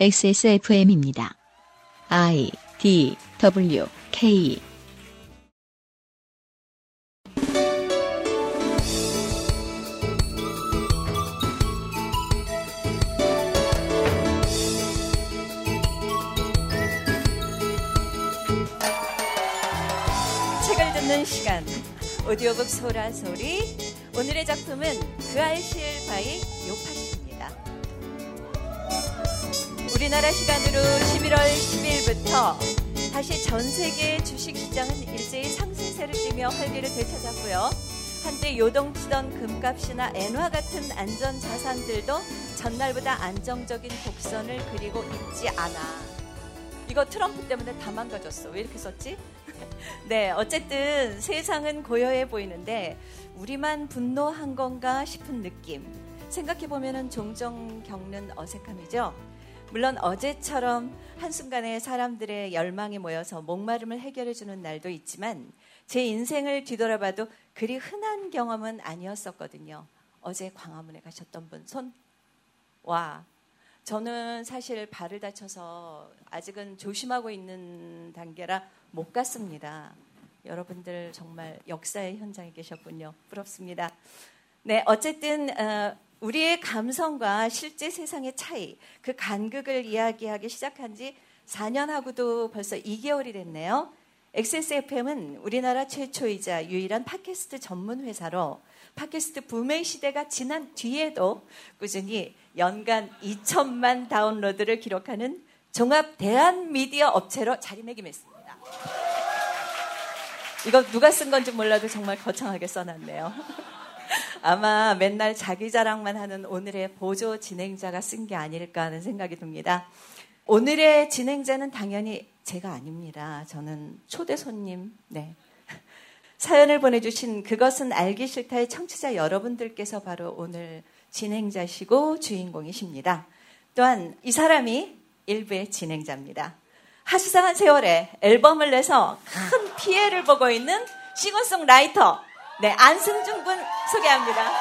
XSFM입니다. I D W K. 책을 듣는 시간. 오디오북 소라 소리. 오늘의 작품은 그알싫 by 요팟시 우리나라 시간으로 11월 10일부터 다시 전 세계 주식 시장은 일제히 상승세를 띠며 활기를 되찾았고요. 한때 요동치던 금값이나 엔화 같은 안전 자산들도 전날보다 안정적인 곡선을 그리고 있지 않아. 이거 트럼프 때문에 다 망가졌어. 왜 이렇게 썼지? 네, 어쨌든 세상은 고요해 보이는데 우리만 분노한 건가 싶은 느낌. 생각해 보면은 종종 겪는 어색함이죠. 물론 어제처럼 한순간에 사람들의 열망이 모여서 목마름을 해결해 주는 날도 있지만 제 인생을 뒤돌아봐도 그리 흔한 경험은 아니었었거든요. 어제 광화문에 가셨던 분 손? 와, 저는 사실 발을 다쳐서 아직은 조심하고 있는 단계라 못 갔습니다. 여러분들 정말 역사의 현장에 계셨군요. 부럽습니다. 네, 어쨌든 어, 우리의 감성과 실제 세상의 차이, 그 간극을 이야기하기 시작한 지 4년하고도 벌써 2개월이 됐네요. XSFM은 우리나라 최초이자 유일한 팟캐스트 전문 회사로 팟캐스트 붐의 시대가 지난 뒤에도 꾸준히 연간 2천만 다운로드를 기록하는 종합 대한 미디어 업체로 자리매김했습니다. 이거 누가 쓴 건지 몰라도 정말 거창하게 써놨네요. 아마 맨날 자기 자랑만 하는 오늘의 보조 진행자가 쓴 게 아닐까 하는 생각이 듭니다. 오늘의 진행자는 당연히 제가 아닙니다. 저는 초대 손님, 네. 사연을 보내주신 그것은 알기 싫다의 청취자 여러분들께서 바로 오늘 진행자시고 주인공이십니다. 또한 이 사람이 일부의 진행자입니다. 하수상한 세월에 앨범을 내서 큰 피해를 보고 있는 싱어송라이터 네 안승준 군 소개합니다.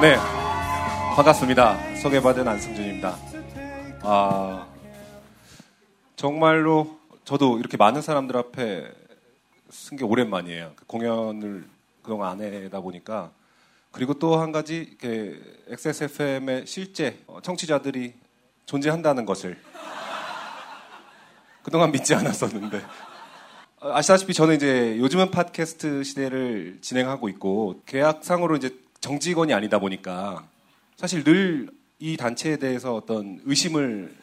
네, 반갑습니다. 소개받은 안승준입니다. 아, 정말로 저도 이렇게 많은 사람들 앞에 쓴 게 오랜만이에요. 그 공연을 그동안 안 해다 보니까 그리고 또 한 가지 이렇게 XSFM의 실제 청취자들이 존재한다는 것을 그동안 믿지 않았었는데 아시다시피 저는 이제 요즘은 팟캐스트 시대를 진행하고 있고 계약상으로 이제 정직원이 아니다 보니까 사실 늘 이 단체에 대해서 어떤 의심을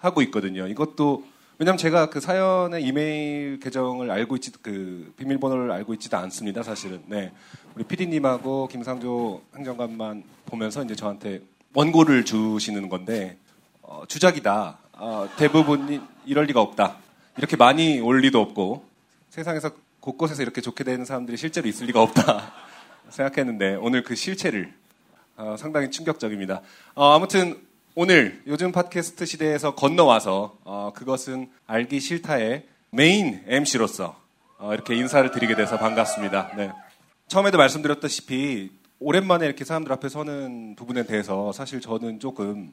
하고 있거든요. 이것도 왜냐면 제가 그 사연의 이메일 계정을 알고 있지 그 비밀번호를 알고 있지도 않습니다. 사실은. 네. 우리 PD님하고 김상조 행정관만 보면서 이제 저한테 원고를 주시는 건데 어, 주작이다. 어, 대부분이 이럴 리가 없다. 이렇게 많이 올 리도 없고 세상에서 곳곳에서 이렇게 좋게 되는 사람들이 실제로 있을 리가 없다 생각했는데 오늘 그 실체를 어, 상당히 충격적입니다. 어, 아무튼 오늘 요즘 팟캐스트 시대에서 건너와서 어, 그것은 알기 싫다의 메인 MC로서 어, 이렇게 인사를 드리게 돼서 반갑습니다. 네. 처음에도 말씀드렸다시피 오랜만에 이렇게 사람들 앞에 서는 부분에 대해서 사실 저는 조금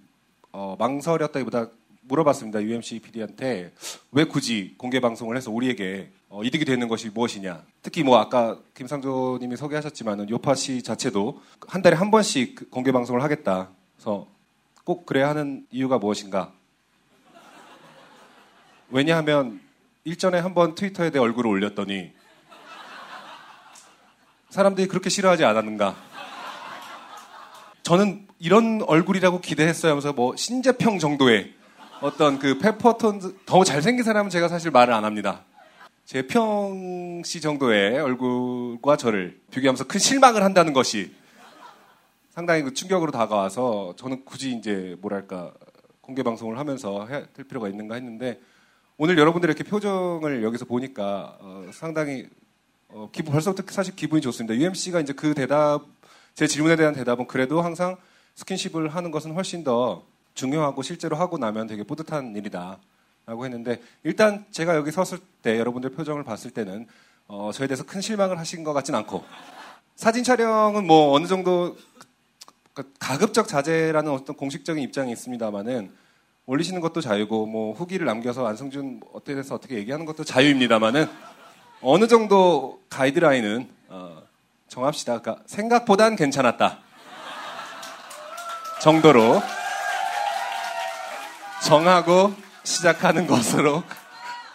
어, 망설였다기보다 물어봤습니다. UMC PD한테 왜 굳이 공개 방송을 해서 우리에게 어, 이득이 되는 것이 무엇이냐. 특히 뭐 아까 김상조님이 소개하셨지만은 요파 씨 자체도 한 달에 한 번씩 공개 방송을 하겠다. 그래서 꼭 그래야 하는 이유가 무엇인가? 왜냐하면 일전에 한번 트위터에 내 얼굴을 올렸더니 사람들이 그렇게 싫어하지 않았는가? 저는 이런 얼굴이라고 기대했어요 하면서 뭐 신재평 정도의 어떤 그 페퍼톤 더 잘생긴 사람은 제가 사실 말을 안 합니다. 제평씨 정도의 얼굴과 저를 비교하면서 큰 실망을 한다는 것이 상당히 그 충격으로 다가와서 저는 굳이 이제 뭐랄까 공개 방송을 하면서 해야 될 필요가 있는가 했는데 오늘 여러분들의 이렇게 표정을 여기서 보니까 어, 상당히 어, 기분 벌써부터 사실 기분이 좋습니다. UMC가 이제 그 대답 제 질문에 대한 대답은 그래도 항상 스킨십을 하는 것은 훨씬 더 중요하고 실제로 하고 나면 되게 뿌듯한 일이다라고 했는데 일단 제가 여기 섰을 때 여러분들 표정을 봤을 때는 어, 저에 대해서 큰 실망을 하신 것 같진 않고 사진 촬영은 뭐 어느 정도 그 가급적 자제라는 어떤 공식적인 입장이 있습니다만은 올리시는 것도 자유고 뭐 후기를 남겨서 안성준 어떻게 돼서 어떻게 얘기하는 것도 자유입니다만은 어느 정도 가이드라인은 어, 정합시다. 그러니까 생각보단 괜찮았다 정도로 정하고 시작하는 것으로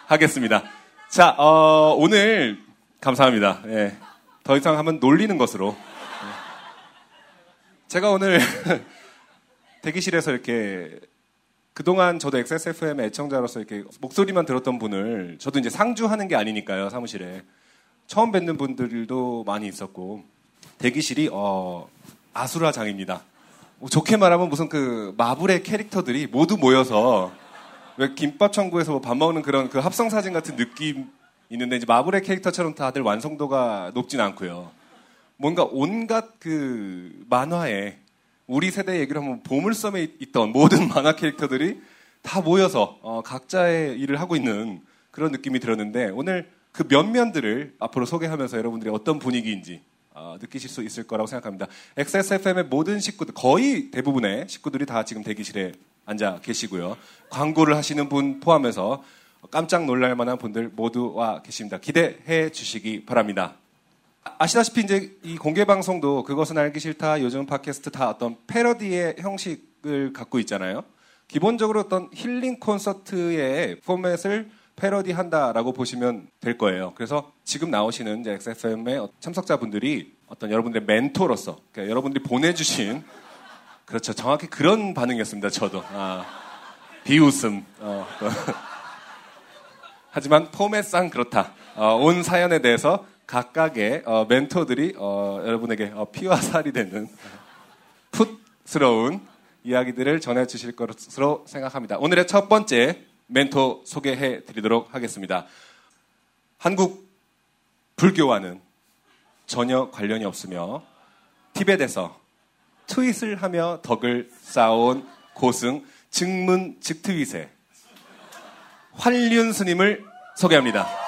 하겠습니다. 자, 어, 오늘 감사합니다. 예. 더 이상 하면 놀리는 것으로. 예. 제가 오늘 대기실에서 이렇게 그동안 저도 XSFM 애청자로서 이렇게 목소리만 들었던 분을 저도 이제 상주하는 게 아니니까요, 사무실에. 처음 뵙는 분들도 많이 있었고 대기실이 어, 아수라장입니다. 뭐 좋게 말하면 무슨 그 마블의 캐릭터들이 모두 모여서 왜 김밥 천국에서 뭐 밥 먹는 그런 그 합성 사진 같은 느낌 있는데 이제 마블의 캐릭터처럼 다들 완성도가 높진 않고요. 뭔가 온갖 그 만화에 우리 세대 얘기를 하면 보물섬에 있던 모든 만화 캐릭터들이 다 모여서 어, 각자의 일을 하고 있는 그런 느낌이 들었는데 오늘 그 면면들을 앞으로 소개하면서 여러분들이 어떤 분위기인지 어, 느끼실 수 있을 거라고 생각합니다. XSFM의 모든 식구들, 거의 대부분의 식구들이 다 지금 대기실에 앉아 계시고요. 광고를 하시는 분 포함해서 깜짝 놀랄 만한 분들 모두 와 계십니다. 기대해 주시기 바랍니다. 아시다시피 이제 이 공개 방송도 그것은 알기 싫다 요즘 팟캐스트 다 어떤 패러디의 형식을 갖고 있잖아요. 기본적으로 어떤 힐링 콘서트의 포맷을 패러디한다라고 보시면 될 거예요. 그래서 지금 나오시는 이제 XFM의 참석자분들이 어떤 여러분들의 멘토로서 그러니까 여러분들이 보내주신 그렇죠. 정확히 그런 반응이었습니다. 저도 아, 비웃음. 어, 하지만 포맷상 그렇다. 어, 온 사연에 대해서 각각의 어, 멘토들이 어, 여러분에게 어, 피와 살이 되는 풋스러운 이야기들을 전해주실 것으로 생각합니다. 오늘의 첫 번째 멘토 소개해 드리도록 하겠습니다. 한국 불교와는 전혀 관련이 없으며 티벳에서 트윗을 하며 덕을 쌓아온 고승 증문 즉트윗의 활륜 스님을 소개합니다.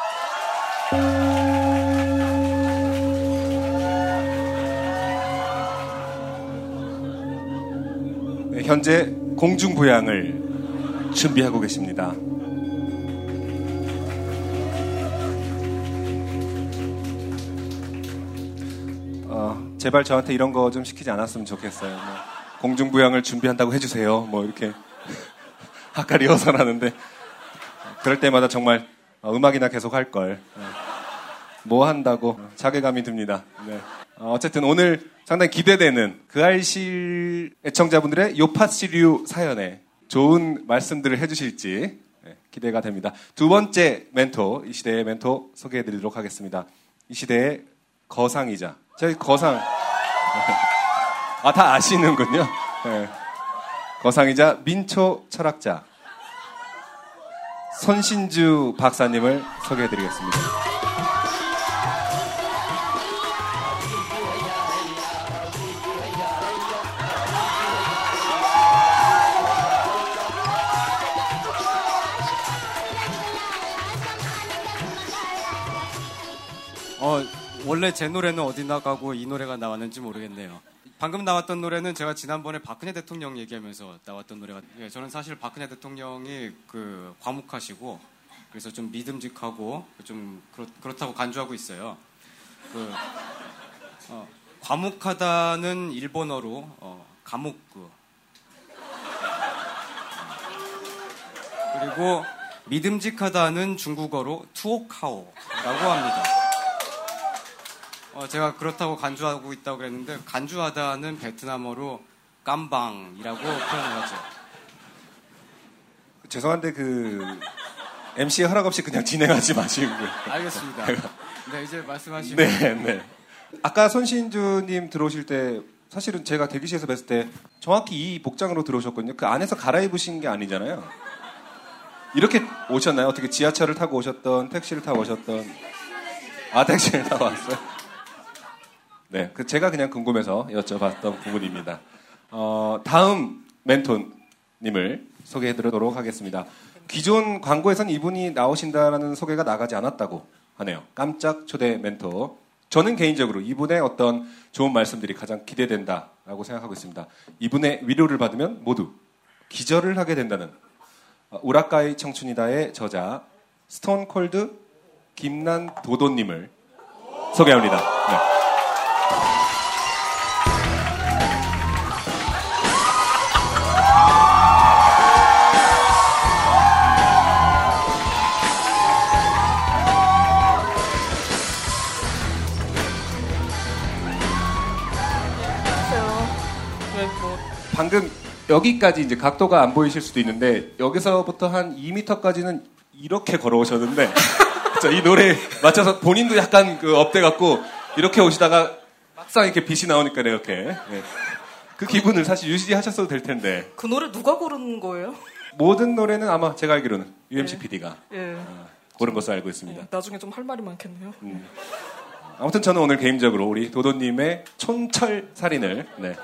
현재 공중부양을 준비하고 계십니다. 어, 제발 저한테 이런 거 좀 시키지 않았으면 좋겠어요. 뭐, 공중부양을 준비한다고 해주세요. 뭐 이렇게 아까 리허설 하는데 그럴 때마다 정말 어, 음악이나 계속 할 걸. 어, 뭐 한다고 자괴감이 듭니다. 네. 어, 어쨌든 오늘 상당히 기대되는 그 알실 애청자분들의 요파시류 사연에 좋은 말씀들을 해주실지 네, 기대가 됩니다. 두 번째 멘토, 이 시대의 멘토 소개해드리도록 하겠습니다. 이 시대의 거상이자, 저희 거상, 아, 다 아시는군요. 네. 거상이자 민초 철학자, 손신주 박사님을 소개해드리겠습니다. 원래 제 노래는 어디 나가고 이 노래가 나왔는지 모르겠네요. 방금 나왔던 노래는 제가 지난번에 박근혜 대통령 얘기하면서 나왔던 노래가 예, 저는 사실 박근혜 대통령이 그 과묵하시고 그래서 좀 믿음직하고 좀 그렇, 다고 간주하고 있어요. 그 어, 과묵하다는 일본어로 어, 감옥그 그리고 믿음직하다는 중국어로 투오카오라고 합니다. 어, 제가 그렇다고 간주하고 있다고 그랬는데 간주하다는 베트남어로 깜방이라고 표현을 하죠. 죄송한데 그 MC의 허락 없이 그냥 진행하지 마시고. 알겠습니다. 네, 이제 말씀하시면. 네, 네. 아까 손신주님 들어오실 때 사실은 제가 대기실에서 뵀을 때 정확히 이 복장으로 들어오셨거든요. 그 안에서 갈아입으신 게 아니잖아요. 이렇게 오셨나요? 어떻게 지하철을 타고 오셨던, 택시를 타고 오셨던. 아, 택시를 타고 왔어요? 네, 그 제가 그냥 궁금해서 여쭤봤던 부분입니다. 어, 다음 멘토 님을 소개해 드리도록 하겠습니다. 기존 광고에선 이분이 나오신다라는 소개가 나가지 않았다고 하네요. 깜짝 초대 멘토. 저는 개인적으로 이분의 어떤 좋은 말씀들이 가장 기대된다라고 생각하고 있습니다. 이분의 위로를 받으면 모두 기절을 하게 된다는 어, 우라카이 청춘이다의 저자 스톤 콜드 김난 도도님을 소개합니다. 네. 여기까지 이제 각도가 안 보이실 수도 있는데 여기서부터 한 2m까지는 이렇게 걸어오셨는데 자, 이 노래에 맞춰서 본인도 약간 그 업돼 갖고 이렇게 오시다가 막상 이렇게 빛이 나오니까 이렇게 예. 그 기분을 사실 유지하셨어도 될 텐데 그 노래 누가 고른 거예요? 모든 노래는 아마 제가 알기로는 UMC PD가 예. 고른 것으로 알고 있습니다. 예, 나중에 좀 할 말이 많겠네요. 아무튼 저는 오늘 개인적으로 우리 도도님의 촌철 살인을 네,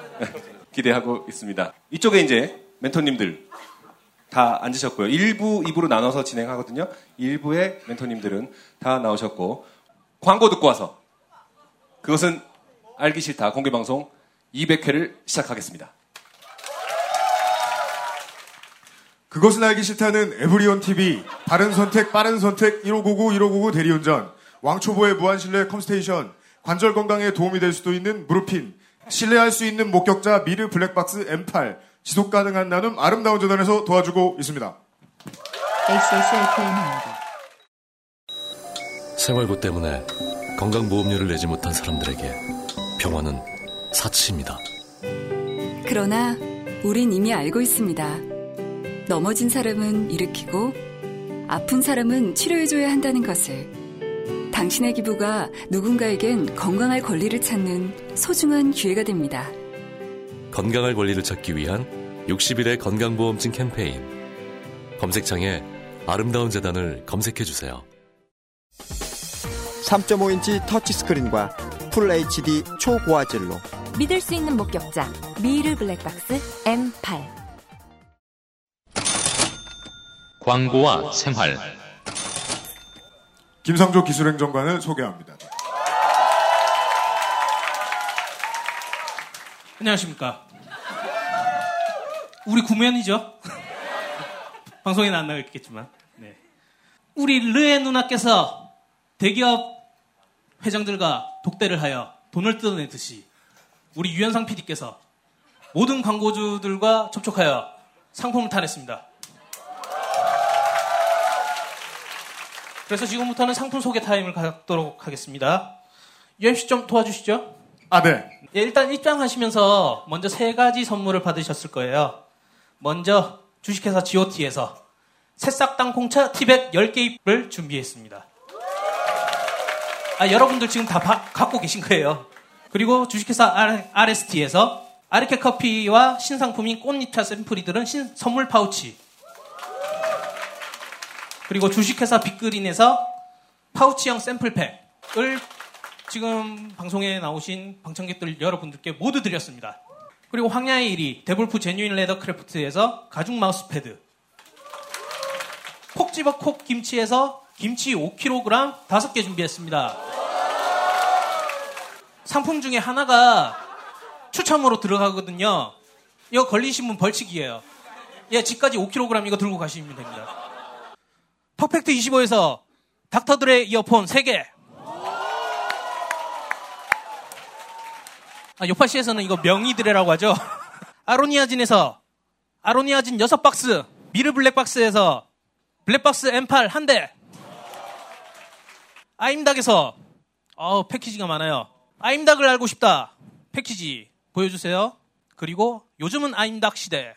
기대하고 있습니다. 이쪽에 이제 멘토님들 다 앉으셨고요. 1부, 2부로 나눠서 진행하거든요. 1부의 멘토님들은 다 나오셨고 광고 듣고 와서 그것은 알기 싫다 공개방송 200회를 시작하겠습니다. 그것은 알기 싫다는 에브리온 TV, 바른 선택, 빠른 선택, 1599, 1599 대리운전, 왕초보의 무한실내 컴스테이션, 관절 건강에 도움이 될 수도 있는 무르핀, 신뢰할 수 있는 목격자 미르 블랙박스 M8, 지속 가능한 나눔 아름다운 재단에서 도와주고 있습니다. XSFM입니다. 생활고 때문에 건강보험료를 내지 못한 사람들에게 병원은 사치입니다. 그러나 우린 이미 알고 있습니다. 넘어진 사람은 일으키고 아픈 사람은 치료해줘야 한다는 것을. 당신의 기부가 누군가에겐 건강할 권리를 찾는 소중한 기회가 됩니다. 건강할 권리를 찾기 위한 60일의 건강보험증 캠페인. 검색창에 아름다운 재단을 검색해 주세요. 3.5인치 터치스크린과 풀 HD 초고화질로 믿을 수 있는 목격자 미르 블랙박스 M8 광고와 생활 김상조 기술행정관을 소개합니다. 안녕하십니까. 우리 구면이죠. 방송에는 안 나가겠지만. 네. 우리 르의 누나께서 대기업 회장들과 독대를 하여 돈을 뜯어내듯이 우리 유현상 PD께서 모든 광고주들과 접촉하여 상품을 타냈습니다. 그래서 지금부터는 상품 소개 타임을 갖도록 하겠습니다. UMC 좀 도와주시죠. 아, 네. 예, 일단 입장하시면서 먼저 세 가지 선물을 받으셨을 거예요. 먼저 주식회사 GOT에서 새싹 땅콩차 티백 10개입을 준비했습니다. 아, 여러분들 지금 다 바- 갖고 계신 거예요. 그리고 주식회사 RST에서 아르케 커피와 신상품인 꽃잎차 샘플이들은 신, 선물 파우치. 그리고 주식회사 빅그린에서 파우치형 샘플팩을 지금 방송에 나오신 방청객들 여러분들께 모두 드렸습니다. 그리고 황야의 이리 데볼프 genuine leather craft에서 가죽 마우스 패드 콕 집어 콕 김치에서 김치 5kg 5개 준비했습니다. 상품 중에 하나가 추첨으로 들어가거든요. 이거 걸리신 분 벌칙이에요. 예, 집까지 5kg 이거 들고 가시면 됩니다. 퍼펙트 25에서 닥터들의 이어폰 3개. 아, 요파시에서는 이거 명의드레라고 하죠. 아로니아진에서 아로니아진 6박스, 미르 블랙박스에서 블랙박스 M8 한 대. 아임닭에서 어, 패키지가 많아요. 아임닭을 알고 싶다. 패키지 보여주세요. 그리고 요즘은 아임닭 시대.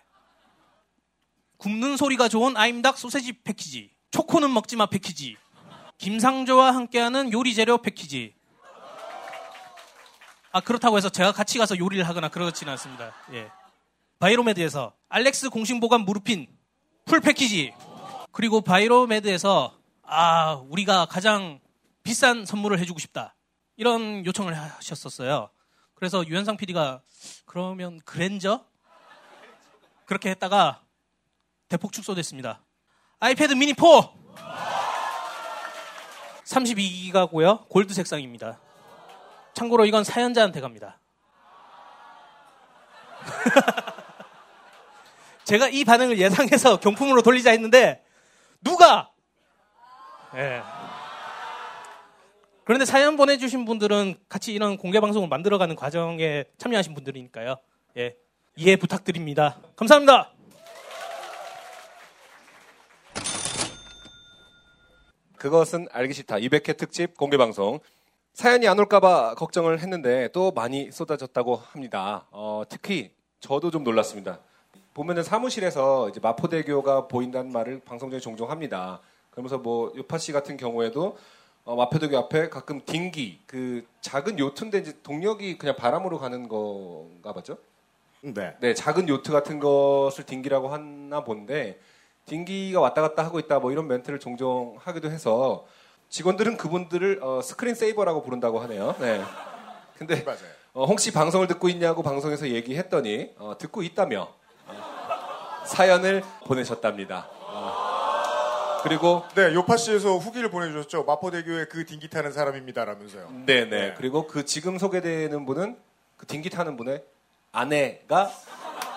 굽는 소리가 좋은 아임닭 소세지 패키지. 초코는 먹지 마 패키지. 김상조와 함께하는 요리 재료 패키지. 아 그렇다고 해서 제가 같이 가서 요리를 하거나 그렇지는 않습니다. 예. 바이로메드에서 알렉스 공식 보관 무르핀 풀 패키지. 그리고 바이로메드에서 아 우리가 가장 비싼 선물을 해주고 싶다 이런 요청을 하셨었어요. 그래서 유현상 PD가 그러면 그랜저 그렇게 했다가 대폭 축소됐습니다. 아이패드 미니 4 32기가고요. 골드 색상입니다. 참고로 이건 사연자한테 갑니다. 제가 이 반응을 예상해서 경품으로 돌리자 했는데 누가? 예. 그런데 사연 보내주신 분들은 같이 이런 공개 방송을 만들어가는 과정에 참여하신 분들이니까요. 예. 이해 부탁드립니다. 감사합니다. 그것은 알기 싫다. 200회 특집 공개 방송. 사연이 안 올까봐 걱정을 했는데 또 많이 쏟아졌다고 합니다. 어, 특히 저도 좀 놀랐습니다. 보면은 사무실에서 이제 마포대교가 보인다는 말을 방송 중에 종종 합니다. 그러면서 뭐 요파 씨 같은 경우에도 어, 마포대교 앞에 가끔 딩기 그 작은 요트인데 이제 동력이 그냥 바람으로 가는 건가 보죠? 네. 네, 작은 요트 같은 것을 딩기라고 하나 본데 딩기가 왔다 갔다 하고 있다 뭐 이런 멘트를 종종 하기도 해서 직원들은 그분들을 어, 스크린 세이버라고 부른다고 하네요. 네. 근데 어, 혹시 방송을 듣고 있냐고 방송에서 얘기했더니 어, 듣고 있다며 어, 사연을 보내셨답니다. 어, 그리고 네, 요파 씨에서 후기를 보내주셨죠. 마포대교에 그 딩기 타는 사람입니다라면서요. 네네. 그리고 그 지금 소개되는 분은 그 딩기 타는 분의 아내가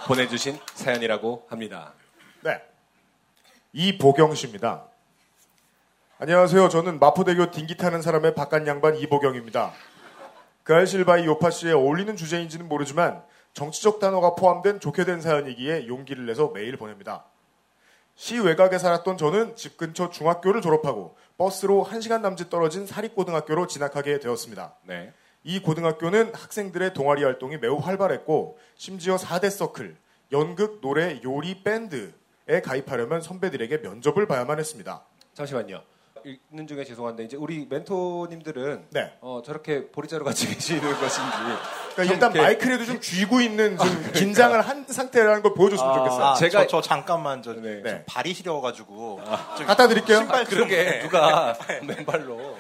보내주신 사연이라고 합니다. 네. 이보경 씨입니다. 안녕하세요. 저는 마포대교 딩기 타는 사람의 바깥 양반 이보경입니다. 그 알실바이 요파 씨에 어울리는 주제인지는 모르지만 정치적 단어가 포함된 좋게 된 사연이기에 용기를 내서 메일 보냅니다. 시 외곽에 살았던 저는 집 근처 중학교를 졸업하고 버스로 1시간 남짓 떨어진 사립고등학교로 진학하게 되었습니다. 네. 이 고등학교는 학생들의 동아리 활동이 매우 활발했고 심지어 4대 서클, 연극, 노래, 요리, 밴드에 가입하려면 선배들에게 면접을 봐야만 했습니다. 잠시만요. 읽는 중에 죄송한데 이제 우리 멘토님들은 네. 어, 저렇게 보리자루 같이 계시는 것인지 그러니까 일단 마이크라도 좀 쥐고 있는 좀 긴장을 한 상태라는 걸 보여줬으면 좋겠어요. 아, 제가- 저, 저 잠깐만 저 네. 좀 발이 시려가지고 좀 갖다 드릴게요. 신발 아, 그러게 좀- 누가 맨발로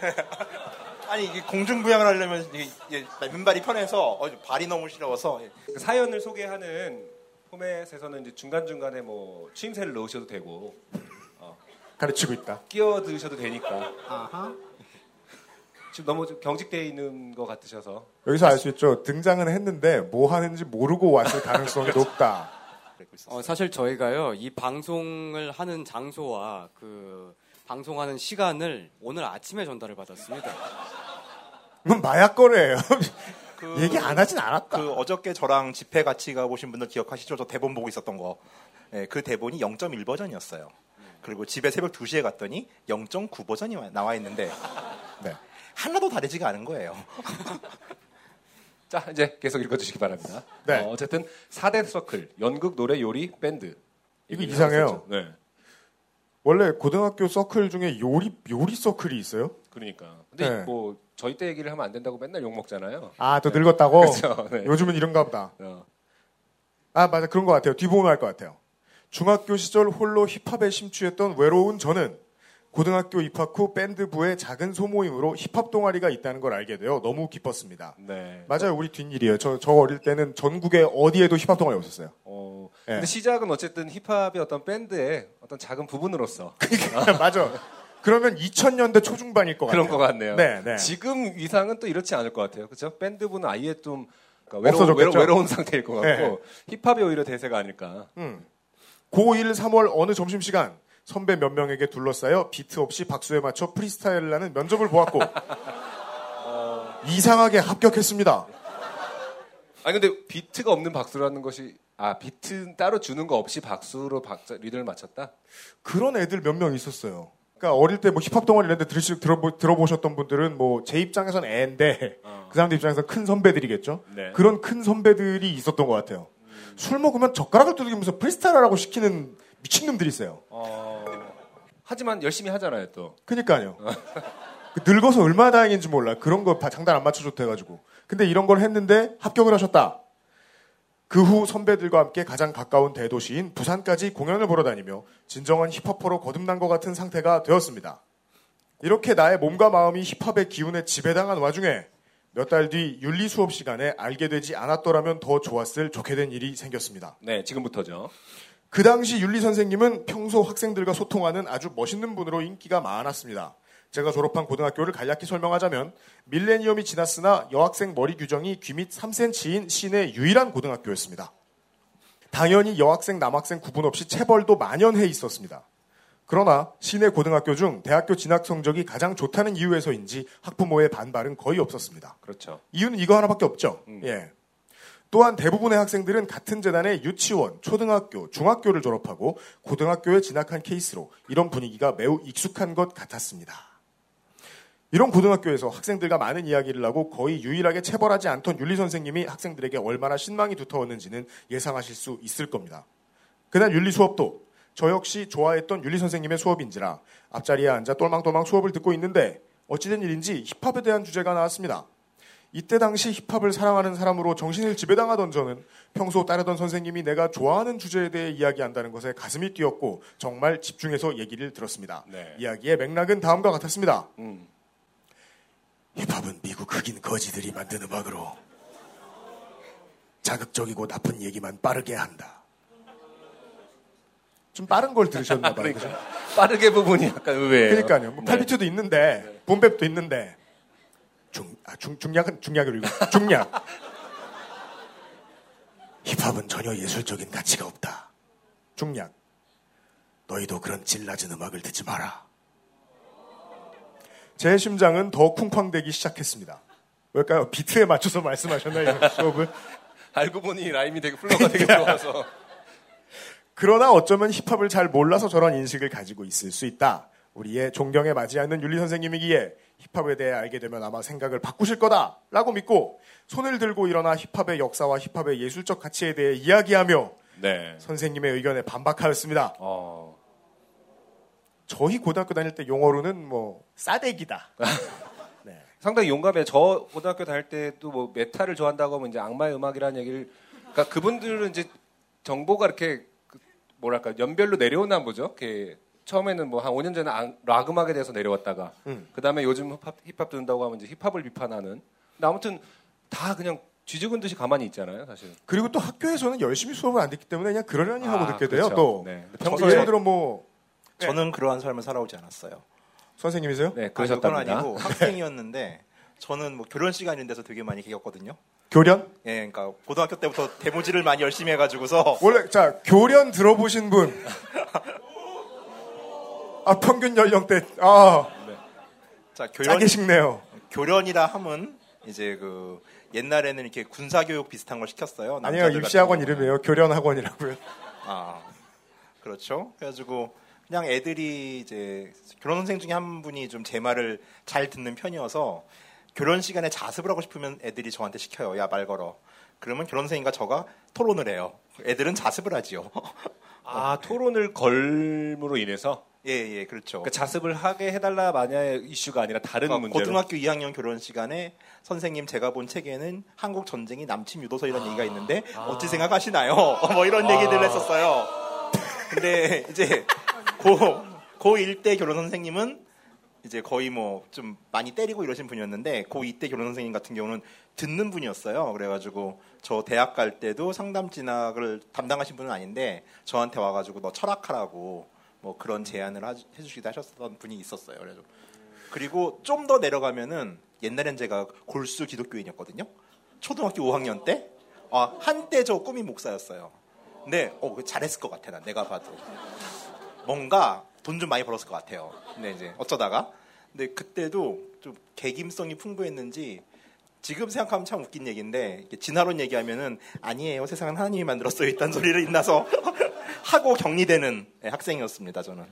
아니 이게 공중부양을 하려면 이게, 이게 맨발이 편해서 어, 발이 너무 시려워서 사연을 소개하는 포맷에서는 이제 중간 중간에 뭐 추임새를 넣으셔도 되고 가르치고 있다. 끼어 드셔도 되니까. 지금 너무 좀 경직돼 있는 것 같으셔서 여기서 알 수 있죠. 등장은 했는데 뭐 하는지 모르고 왔을 가능성이 높다. 어, 사실 저희가요 이 방송을 하는 장소와 그 방송하는 시간을 오늘 아침에 전달을 받았습니다. 이건 마약 거래예요. 그- 얘기 안 하진 않았다. 그 어저께 저랑 집회 같이 가보신 분들 기억하시죠? 저 대본 보고 있었던 거. 예, 그 대본이 0.1 버전이었어요. 그리고 집에 새벽 2시에 갔더니 0.9 버전이 나와 있는데 네. 하나도 다르지가 않은 거예요. 자 이제 계속 읽어주시기 바랍니다. 네. 어, 쨌든 4대 서클 연극 노래 요리 밴드 이거 이상해요. 네. 원래 고등학교 서클 중에 요리 요리 서클이 있어요? 그러니까 근데 네. 뭐 저희 때 얘기를 하면 안 된다고 맨날 욕 먹잖아요. 아, 또 늙었다고? 그렇죠. 네. 요즘은 이런가 보다. 어. 아, 맞아. 그런 것 같아요. 뒤보면 알 것 같아요. 중학교 시절 홀로 힙합에 심취했던 외로운 저는 고등학교 입학 후 밴드부의 작은 소모임으로 힙합 동아리가 있다는 걸 알게 되어 너무 기뻤습니다. 네. 맞아요. 우리 뒷일이에요. 저, 저 어릴 때는 전국에 어디에도 힙합 동아리 없었어요. 어, 예. 근데 시작은 어쨌든 힙합의 어떤 밴드의 어떤 작은 부분으로서 맞아. 그러면 2000년대 초중반일 것 같아요. 그런 것 같네요. 네, 네. 지금 위상은 또 이렇지 않을 것 같아요. 그렇죠? 밴드부는 아예 좀 그러니까 외로운? 외로, 운 상태일 것 같고 네. 힙합이 오히려 대세가 아닐까. 음. 고1 3월 어느 점심시간 선배 몇 명에게 둘러싸여 비트 없이 박수에 맞춰 프리스타일을 하는 면접을 보았고 이상하게 합격했습니다. 아니 근데 비트가 없는 박수라는 것이 아 비트 따로 주는 거 없이 박수로 박자 리듬을 맞췄다. 그런 애들 몇 명 있었어요. 그러니까 어릴 때 뭐 힙합 동아리 이런 데 들으시, 들어보, 들어보셨던 분들은 뭐 제 입장에선 애인데 그 사람들 입장에서 큰 선배들이겠죠. 네. 그런 큰 선배들이 있었던 것 같아요. 술 먹으면 젓가락을 두들기면서 프리스타일하라고 시키는 미친놈들이 있어요. 어, 하지만 열심히 하잖아요 또. 그니까요. 그 늙어서 얼마나 다행인지 몰라. 그런 거다 장단 안 맞춰줬다 해가지고. 근데 이런 걸 했는데 합격을 하셨다. 그 후 선배들과 함께 가장 가까운 대도시인 부산까지 공연을 보러 다니며 진정한 힙합퍼로 거듭난 것 같은 상태가 되었습니다. 이렇게 나의 몸과 마음이 힙합의 기운에 지배당한 와중에 몇 달 뒤 윤리 수업 시간에 알게 되지 않았더라면 더 좋았을 좋게 된 일이 생겼습니다. 네 지금부터죠. 그 당시 윤리 선생님은 평소 학생들과 소통하는 아주 멋있는 분으로 인기가 많았습니다. 제가 졸업한 고등학교를 간략히 설명하자면 밀레니엄이 지났으나 여학생 머리 규정이 귀밑 3cm인 시내 유일한 고등학교였습니다. 당연히 여학생 남학생 구분 없이 체벌도 만연해 있었습니다. 그러나 시내 고등학교 중 대학교 진학 성적이 가장 좋다는 이유에서인지 학부모의 반발은 거의 없었습니다. 그렇죠. 이유는 이거 하나밖에 없죠. 예. 또한 대부분의 학생들은 같은 재단의 유치원, 초등학교, 중학교를 졸업하고 고등학교에 진학한 케이스로 이런 분위기가 매우 익숙한 것 같았습니다. 이런 고등학교에서 학생들과 많은 이야기를 하고 거의 유일하게 체벌하지 않던 윤리 선생님이 학생들에게 얼마나 신망이 두터웠는지는 예상하실 수 있을 겁니다. 그날 윤리 수업도 저 역시 좋아했던 윤리 선생님의 수업인지라 앞자리에 앉아 똘망똘망 수업을 듣고 있는데 어찌된 일인지 힙합에 대한 주제가 나왔습니다. 이때 당시 힙합을 사랑하는 사람으로 정신을 지배당하던 저는 평소 따르던 선생님이 내가 좋아하는 주제에 대해 이야기한다는 것에 가슴이 뛰었고 정말 집중해서 얘기를 들었습니다. 네. 이야기의 맥락은 다음과 같았습니다. 음. 힙합은 미국 흑인 거지들이 만든 음악으로 자극적이고 나쁜 얘기만 빠르게 한다. 좀 빠른 걸 들으셨나 봐요. 그러니까 빠르게 부분이 약간 의외예요. 그러니까요. 뭐 네. 8비트도 있는데 봄랩도 있는데 중, 아, 중, 중약은 중약으로 읽어. 중약. 힙합은 전혀 예술적인 가치가 없다. 중약. 너희도 그런 질 낮은 음악을 듣지 마라. 제 심장은 더 쿵쾅대기 시작했습니다. 왜일까요? 비트에 맞춰서 말씀하셨나요? 이 수업을? 알고 보니 라임이 되게 플로가 되게 좋아서. 그러나 어쩌면 힙합을 잘 몰라서 저런 인식을 가지고 있을 수 있다. 우리의 존경에 맞지 않는 윤리 선생님이기에 힙합에 대해 알게 되면 아마 생각을 바꾸실 거다라고 믿고 손을 들고 일어나 힙합의 역사와 힙합의 예술적 가치에 대해 이야기하며 네. 선생님의 의견에 반박하였습니다. 어. 저희 고등학교 다닐 때 용어로는 뭐 싸대기다. 상당히 용감해. 저 고등학교 다닐 때도 뭐 메탈을 좋아한다고 하면 이제 악마의 음악이라는 얘기를 그러니까 그분들은 이제 정보가 이렇게 그 뭐랄까 연별로 내려오나 보죠. 이렇게 처음에는 뭐 한 5년 전에 악- 락 음악에 대해서 내려왔다가 음. 그다음에 요즘 힙합, 힙합 듣는다고 하면 이제 힙합을 비판하는. 근데 아무튼 다 그냥 쥐죽은 듯이 가만히 있잖아요, 사실. 그리고 또 학교에서는 열심히 수업을 안 듣기 때문에 그냥 그러려니 하고 아, 듣게 돼요. 그렇죠. 또 네. 평소 예를 들어 뭐 저는 그러한 삶을 살아오지 않았어요. 선생님이세요? 네, 아, 그러셨답니다. 그건 아니고 학생이었는데 저는 뭐 교련 시간인 데서 되게 많이 개겼거든요. 교련? 예, 그러니까 고등학교 때부터 대모지를 많이 열심히 해가지고서 원래 자 교련 들어보신 분. 아 평균 연령대 아자 교련 짜게 식네요. 교련이라 함은 이제 그 옛날에는 이렇게 군사 교육 비슷한 걸 시켰어요. 아니요 입시학원. 이름이에요. 교련 학원이라고요. 아 그렇죠. 그래가지고 그냥 애들이 이제 교련 선생 중에 한 분이 좀 제 말을 잘 듣는 편이어서 교련 시간에 자습을 하고 싶으면 애들이 저한테 시켜요. 야 말 걸어. 그러면 교련 선생님과 저가 토론을 해요. 애들은 자습을 하지요. 아, 토론을 걸므로 인해서 예, 예, 그렇죠. 그러니까 자습을 하게 해달라 마냐의 이슈가 아니라 다른 그러니까 문제로. 고등학교 2학년 교련 시간에 선생님 제가 본 책에는 한국 전쟁이 남침 유도서 이런 얘기가 있는데 어찌 생각하시나요? 뭐 이런 아. 얘기들을 했었어요. 근데 이제 고 고1 때 교련 선생님은 이제 거의 뭐 좀 많이 때리고 이러신 분이었는데 고2 때 교련 선생님 같은 경우는 듣는 분이었어요. 그래가지고 저 대학 갈 때도 상담 진학을 담당하신 분은 아닌데 저한테 와가지고 너 철학하라고 뭐 그런 제안을 하- 해주시기도 하셨던 분이 있었어요. 그래서 그리고 좀 더 내려가면은 옛날엔 제가 골수 기독교인이었거든요. 초등학교 5학년 때 아, 한때 저 꿈이 목사였어요. 근데 어, 잘했을 것 같아 난 내가 봐도 뭔가 돈 좀 많이 벌었을 것 같아요. 근데 이제 어쩌다가 근데 그때도 좀 개김성이 풍부했는지 지금 생각하면 참 웃긴 얘기인데 진화론 얘기하면은 아니에요 세상은 하나님이 만들었어요 이딴 소리를 인나서 하고 격리되는 예, 학생이었습니다 저는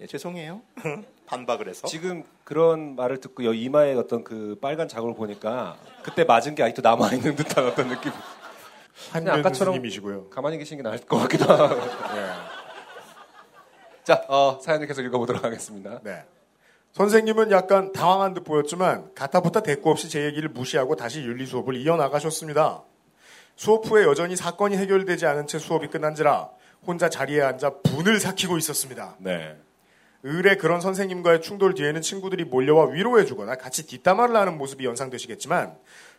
예, 죄송해요 반박을 해서 지금 그런 말을 듣고 여 이마에 어떤 그 빨간 자국을 보니까 그때 맞은 게 아직도 남아 있는 듯한 어떤 느낌. 아까처럼 스님이시고요. 가만히 계시는 게 나을 것 같기도 하고. 예. 자, 어, 사연을 계속 읽어보도록 하겠습니다. 네. 선생님은 약간 당황한 듯 보였지만 가타부타 대꾸 없이 제 얘기를 무시하고 다시 윤리 수업을 이어나가셨습니다. 수업 후에 여전히 사건이 해결되지 않은 채 수업이 끝난지라 혼자 자리에 앉아 분을 삭히고 있었습니다. 네. 을에 그런 선생님과의 충돌 뒤에는 친구들이 몰려와 위로해주거나 같이 뒷담화를 하는 모습이 연상되시겠지만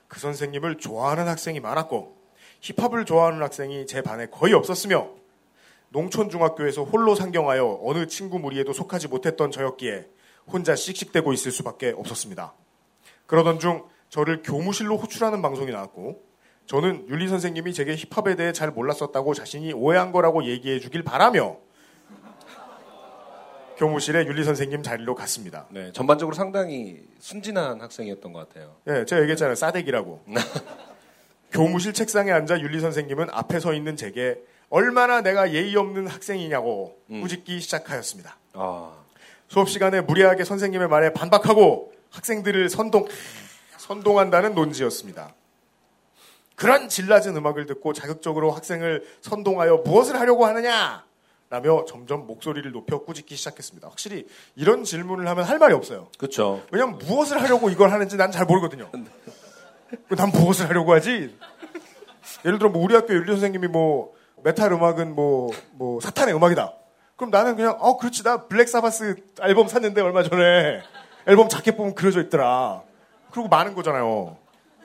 그 선생님을 좋아하는 학생이 많았고 힙합을 좋아하는 학생이 제 반에 거의 없었으며 농촌 중학교에서 홀로 상경하여 어느 친구 무리에도 속하지 못했던 저였기에 혼자 씩씩대고 있을 수밖에 없었습니다. 그러던 중 저를 교무실로 호출하는 방송이 나왔고 저는 윤리 선생님이 제게 힙합에 대해 잘 몰랐었다고 자신이 오해한 거라고 얘기해 주길 바라며 교무실에 윤리 선생님 자리로 갔습니다. 네, 전반적으로 상당히 순진한 학생이었던 것 같아요. 예, 제가 얘기했잖아요. 싸대기라고. 교무실 책상에 앉아 윤리 선생님은 앞에 서 있는 제게 얼마나 내가 예의 없는 학생이냐고 꾸짖기 시작하였습니다. 아, 수업 시간에 무리하게 선생님의 말에 반박하고 학생들을 선동 선동한다는 논지였습니다. 그런 질낮은 음악을 듣고 자극적으로 학생을 선동하여 무엇을 하려고 하느냐? 라며 점점 목소리를 높여 꾸짖기 시작했습니다. 확실히 이런 질문을 하면 할 말이 없어요. 그렇죠. 왜냐면 무엇을 하려고 이걸 하는지 난 잘 모르거든요. 난 무엇을 하려고 하지? 예를 들어 뭐 우리 학교 윤리 선생님이 뭐 메탈 음악은 뭐 뭐 사탄의 음악이다. 그럼 나는 그냥 어 그렇지 나 블랙 사바스 앨범 샀는데 얼마 전에 앨범 자켓 보면 그려져 있더라. 그리고 많은 거잖아요.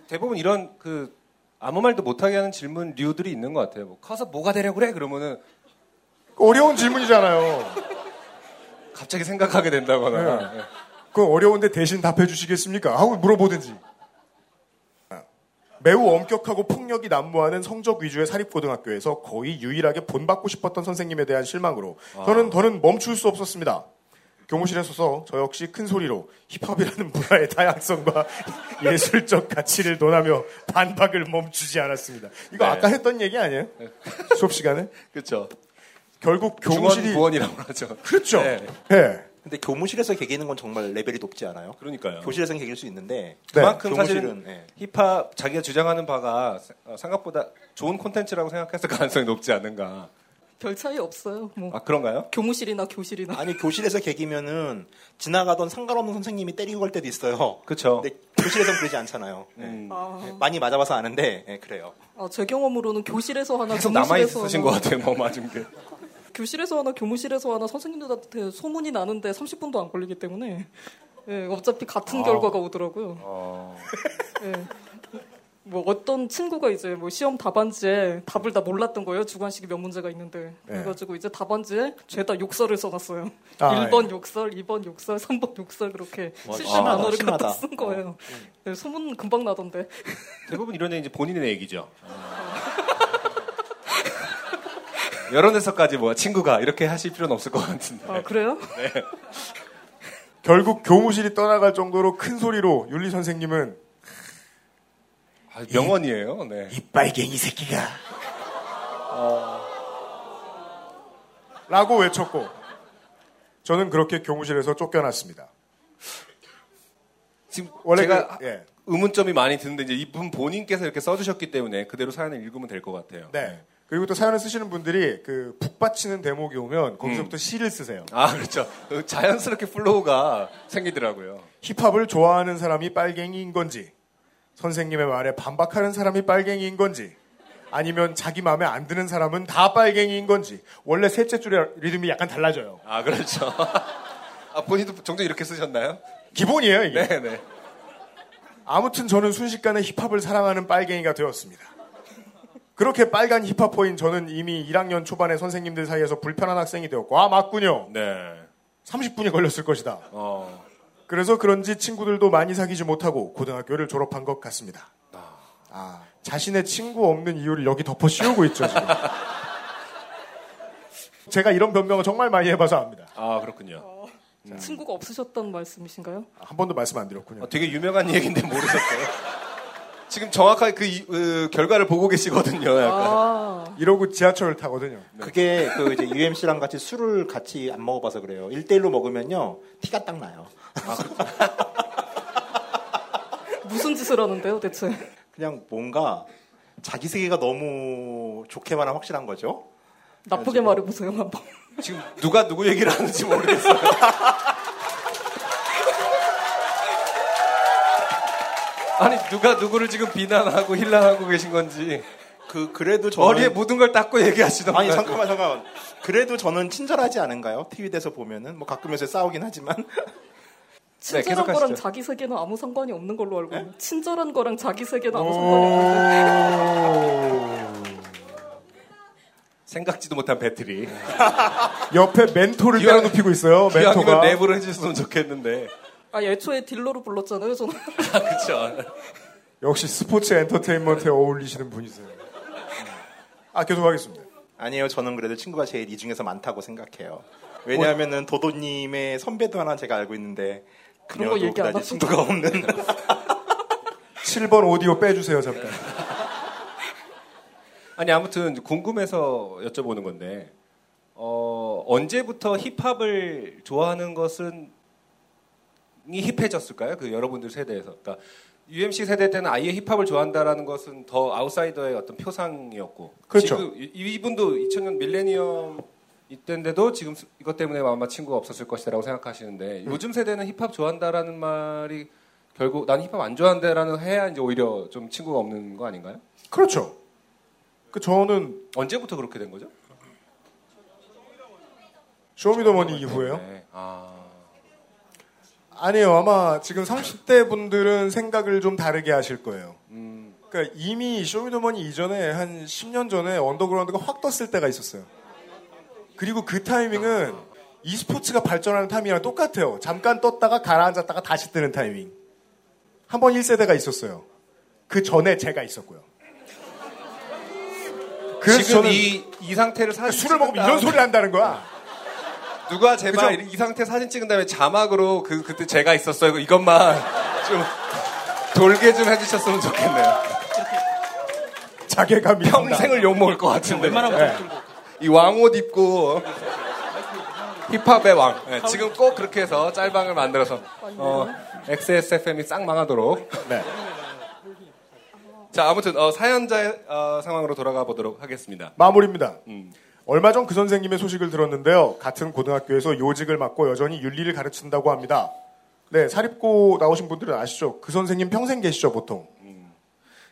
대부분 이런 그 아무 말도 못하게 하는 질문류들이 있는 것 같아요. 뭐 커서 뭐가 되려고 그래? 그러면은 어려운 질문이잖아요. 갑자기 생각하게 된다거나. 네. 그 어려운데 대신 답해 주시겠습니까? 하고 물어보든지. 매우 엄격하고 폭력이 난무하는 성적 위주의 사립고등학교에서 거의 유일하게 본받고 싶었던 선생님에 대한 실망으로 저는 더는 멈출 수 없었습니다. 교무실에 서서 저 역시 큰 소리로 힙합이라는 문화의 다양성과 예술적 가치를 논하며 반박을 멈추지 않았습니다. 이거 네. 아까 했던 얘기 아니에요? 수업 시간에? 그렇죠. 결국 교무실이 중원 부원이라고 하죠. 그렇죠. 네. 네. 근데 교무실에서 개기는 건 정말 레벨이 높지 않아요? 그러니까요. 교실에서는 개길 수 있는데 그만큼 교무실은, 사실은 예. 힙합 자기가 주장하는 바가 어, 생각보다 좋은 콘텐츠라고 생각해서 가능성이 높지 않은가. 별 차이 없어요. 뭐 아 그런가요? 교무실이나 교실이나. 아니 교실에서 개기면은 지나가던 상관없는 선생님이 때리고 갈 때도 있어요. 그렇죠. 근데 교실에서는 그러지 않잖아요. 예. 음. 아, 예, 많이 맞아봐서 아는데 예, 그래요. 아, 제 경험으로는 교실에서 하나 계속 교무실에서 남아 있으신 하나, 것 같아요. 너무 맞은 게. 교실에서 하나 교무실에서 하나 선생님들한테 소문이 나는데 30분도 안 걸리기 때문에 예, 어차피 같은 아. 결과가 오더라고요. 어, 예. 뭐 어떤 친구가 이제 뭐 시험 답안지에 답을 다 몰랐던 거예요. 주관식이 몇 문제가 있는데. 네. 그래가지고 이제 답안지에 죄다 욕설을 써놨어요. 아, 1번 욕설, 2번 욕설, 3번 욕설 그렇게 와, 70 심하다, 단어를. 갖다 쓴 거예요. 네, 소문 금방 나던데. 대부분 이런 애 이제 본인의 얘기죠. 여러 데서까지 뭐 친구가 이렇게 하실 필요는 없을 것 같은데. 아 그래요? 네. 결국 교무실이 떠나갈 정도로 큰 소리로 윤리 선생님은 아, 명언이에요. 네. 이 빨갱이 새끼가 라고 외쳤고 저는 그렇게 교무실에서 쫓겨났습니다. 지금 원래 제가 그- 예. 의문점이 많이 드는데 이제 이분 본인께서 이렇게 써주셨기 때문에 그대로 사연을 읽으면 될 것 같아요. 네. 그리고 또 사연을 쓰시는 분들이 그 북받치는 대목이 오면 거기서부터 시를 쓰세요. 아 그렇죠. 그 자연스럽게 flow가 생기더라고요. 힙합을 좋아하는 사람이 빨갱이인 건지, 선생님의 말에 반박하는 사람이 빨갱이인 건지, 아니면 자기 마음에 안 드는 사람은 다 빨갱이인 건지, 원래 셋째 줄의 리듬이 약간 달라져요. 아 그렇죠. 아 본인도 종종 이렇게 쓰셨나요? 기본이에요, 이게. 네네. 아무튼 저는 순식간에 힙합을 사랑하는 빨갱이가 되었습니다. 그렇게 빨간 hip-hopper인 저는 이미 1학년 초반에 선생님들 사이에서 불편한 학생이 되었고, 아, 맞군요. 네. 30분이 걸렸을 것이다. 어. 그래서 그런지 친구들도 많이 사귀지 못하고 고등학교를 졸업한 것 같습니다. 아, 자신의 친구 없는 이유를 여기 덮어 씌우고 있죠, 지금. 제가 이런 변명을 정말 많이 해봐서 압니다. 아 그렇군요. 친구가 없으셨던 말씀이신가요? 한 번도 말씀 안 드렸군요. 어, 되게 유명한 얘기인데 모르셨어요? 지금 정확하게 그, 이- 그 결과를 보고 계시거든요. 약간. 아, 이러고 지하철을 타거든요. 그게 그 이제 UMC랑 같이 술을 같이 안 먹어봐서 그래요. 1대1로 먹으면요 티가 딱 나요. 무슨 짓을 하는데요, 대체? 그냥 뭔가 자기 세계가 너무 좋게만 하면 확실한 거죠. 나쁘게 말해보세요, 한번. 지금 누가 누구 얘기를 하는지 모르겠어요. 아니 누가 누구를 지금 비난하고 힐난하고 계신 건지 그 그래도 저는 머리에 묻은 걸 닦고 얘기하시던가. 아니 잠깐만 잠깐만. 그래도 저는 친절하지 않은가요? TV에서 보면은 뭐 가끔 요새 싸우긴 하지만 친절한 계속하시죠. 거랑 자기 세계는 아무 상관이 없는 걸로 알고 있는데 친절한 거랑 자기 세계는 아무 상관이 없는데 생각지도 못한 배틀이. 옆에 멘토를 기왕- 때려눕히고 있어요. 멘토가. 랩을 해줬으면 좋겠는데. 아 애초에 딜러로 불렀잖아요 저는. 그쵸. 역시 스포츠 엔터테인먼트에 어울리시는 분이세요. 아 계속하겠습니다. 아니에요. 저는 그래도 친구가 제일 이 중에서 많다고 생각해요. 왜냐하면은 도도님의 선배도 하나 제가 알고 있는데 그런 거 얘기 안 친구가 없는 7번 오디오 빼주세요 잠깐. 아니 아무튼 궁금해서 여쭤보는 건데 어, 언제부터 힙합을 좋아하는 것은 이 힙해졌을까요? 그 여러분들 세대에서. 그러니까 UMC 세대 때는 아예 힙합을 좋아한다라는 것은 더 아웃사이더의 어떤 표상이었고. 그렇죠. 지금 이- 이분도 2000년 밀레니엄 이때인데도 지금 스- 이것 때문에 아마 친구가 없었을 것이라고 생각하시는데 요즘 세대는 힙합 좋아한다라는 말이 결국 난 힙합 안 좋아한다라는 해야 이제 오히려 좀 친구가 없는 거 아닌가요? 그렇죠. 그 저는 언제부터 그렇게 된 거죠? 쇼미더머니 이후에요. 네. 아. 아니에요. 아마 지금 30대 분들은 생각을 좀 다르게 하실 거예요. 음. 그러니까 이미 쇼미더머니 이전에 한 10년 전에 언더그라운드가 확 떴을 때가 있었어요. 그리고 그 타이밍은 e스포츠가 발전하는 타이밍이랑 똑같아요. 잠깐 떴다가 가라앉았다가 다시 뜨는 타이밍. 한 번 1세대가 있었어요. 그 전에 제가 있었고요. 그래서 지금 저는 이, 이 상태를 사진 술을 먹으면 이런 소리를 한다는 거야. 누가 제발 그죠? 이 상태 사진 찍은 다음에 자막으로 그 그때 제가 있었어요 이것만 좀 돌게 좀 해주셨으면 좋겠네요. 자괴감이 평생을 욕 먹을 것 같은데. 네. 이 왕옷 입고 힙합의 왕. 네, 지금 꼭 그렇게 해서 짤방을 만들어서 어, XSFM이 싹 망하도록. 네. 자 아무튼 어, 사연자의 어, 상황으로 돌아가 보도록 하겠습니다. 마무리입니다. 음. 얼마 전 그 선생님의 소식을 들었는데요. 같은 고등학교에서 요직을 맡고 여전히 윤리를 가르친다고 합니다. 네, 사립고 나오신 분들은 아시죠? 그 선생님 평생 계시죠, 보통.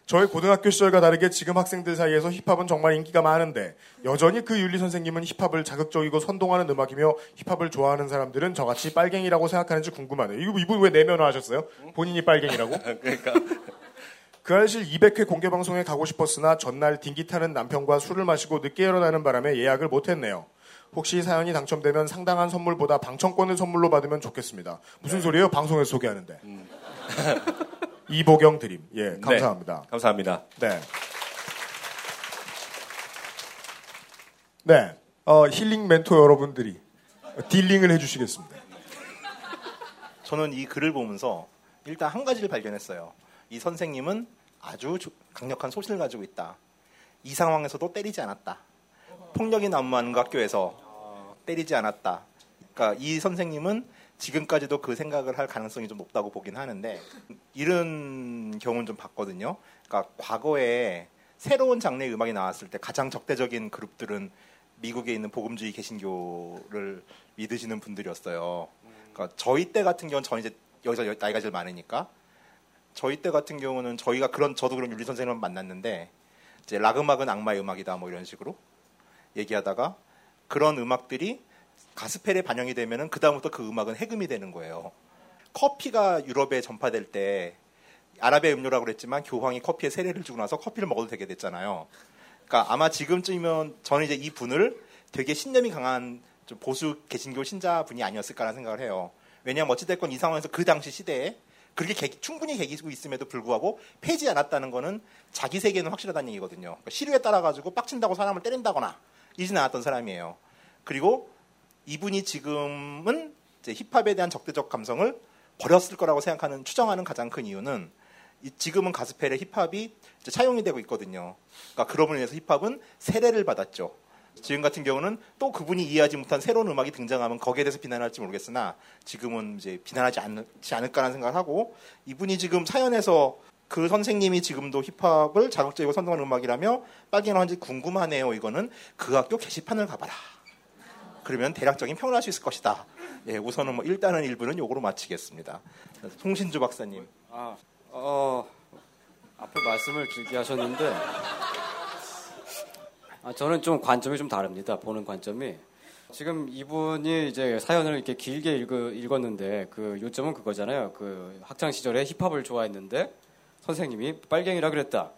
저희 고등학교 시절과 다르게 지금 학생들 사이에서 힙합은 정말 인기가 많은데 여전히 그 윤리 선생님은 힙합을 자극적이고 선동하는 음악이며 힙합을 좋아하는 사람들은 저같이 빨갱이라고 생각하는지 궁금하네요. 이거 이분 왜 내면화 하셨어요? 본인이 빨갱이라고? 그러니까 그 알실 200회 공개 방송에 가고 싶었으나 전날 딩기 타는 남편과 술을 마시고 늦게 일어나는 바람에 예약을 못했네요. 혹시 사연이 당첨되면 상당한 선물보다 방청권을 선물로 받으면 좋겠습니다. 무슨 소리예요? 방송에서 소개하는데. 이보경 드림. 예, 감사합니다. 네, 감사합니다. 네. 네. 어, 힐링 멘토 여러분들이 딜링을 해주시겠습니다. 저는 이 글을 보면서 일단 한 가지를 발견했어요. 이 선생님은 아주 조- 강력한 소신을 가지고 있다. 이 상황에서도 때리지 않았다. 폭력이 난무하는 그 학교에서 때리지 않았다. 그러니까 이 선생님은 지금까지도 그 생각을 할 가능성이 좀 높다고 보긴 하는데 이런 경우는 좀 봤거든요. 그러니까 과거에 새로운 장르의 음악이 나왔을 때 가장 적대적인 그룹들은 미국에 있는 복음주의 개신교를 믿으시는 분들이었어요. 그러니까 저희 때 같은 경우는 저는 이제 여기서 여- 나이가 제일 많으니까 저희 때 같은 경우는 저희가 그런 저도 그런 윤리 선생님을 만났는데 이제 락 음악은 악마의 음악이다 뭐 이런 식으로 얘기하다가 그런 음악들이 가스펠에 반영이 되면은 그 다음부터 그 음악은 해금이 되는 거예요. 커피가 유럽에 전파될 때 아랍의 음료라고 그랬지만 교황이 커피에 세례를 주고 나서 커피를 먹어도 되게 됐잖아요. 그러니까 아마 지금쯤이면 저는 이제 이 분을 되게 신념이 강한 좀 보수 개신교 신자분이 아니었을까라는 생각을 해요. 왜냐하면 어찌됐건 이 상황에서 그 당시 시대에 그렇게 개- 충분히 개기고 있음에도 불구하고 패지 않았다는 거는 자기 세계는 확실하다는 얘기거든요. 그러니까 시류에 따라 가지고 빡친다고 사람을 때린다거나 이진 않았던 사람이에요. 그리고 이분이 지금은 이제 힙합에 대한 적대적 감성을 버렸을 거라고 생각하는 추정하는 가장 큰 이유는 이- 지금은 가스펠에 힙합이 이제 차용이 되고 있거든요. 그러니까 그럼으로 인해서 힙합은 세례를 받았죠. 지금 같은 경우는 또 그분이 이해하지 못한 새로운 음악이 등장하면 거기에 대해서 비난할지 모르겠으나 지금은 이제 비난하지 않지 않을까라는 생각을 하고 이분이 지금 사연에서 그 선생님이 지금도 힙합을 자극적이고 선동하는 음악이라며 빨갱이라고 하는지 궁금하네요. 이거는 그 학교 게시판을 가봐라. 그러면 대략적인 평을 할 수 있을 것이다. 예, 우선은 뭐 일단은 일부는 요거로 마치겠습니다. 송신주 박사님. 아, 어, 앞에 말씀을 길게 하셨는데, 아, 저는 좀 관점이 좀 다릅니다. 보는 관점이. 지금 이분이 이제 사연을 이렇게 길게 읽, 읽었는데, 그 요점은 그거잖아요. 그 학창 시절에 힙합을 좋아했는데, 선생님이 빨갱이라 그랬다.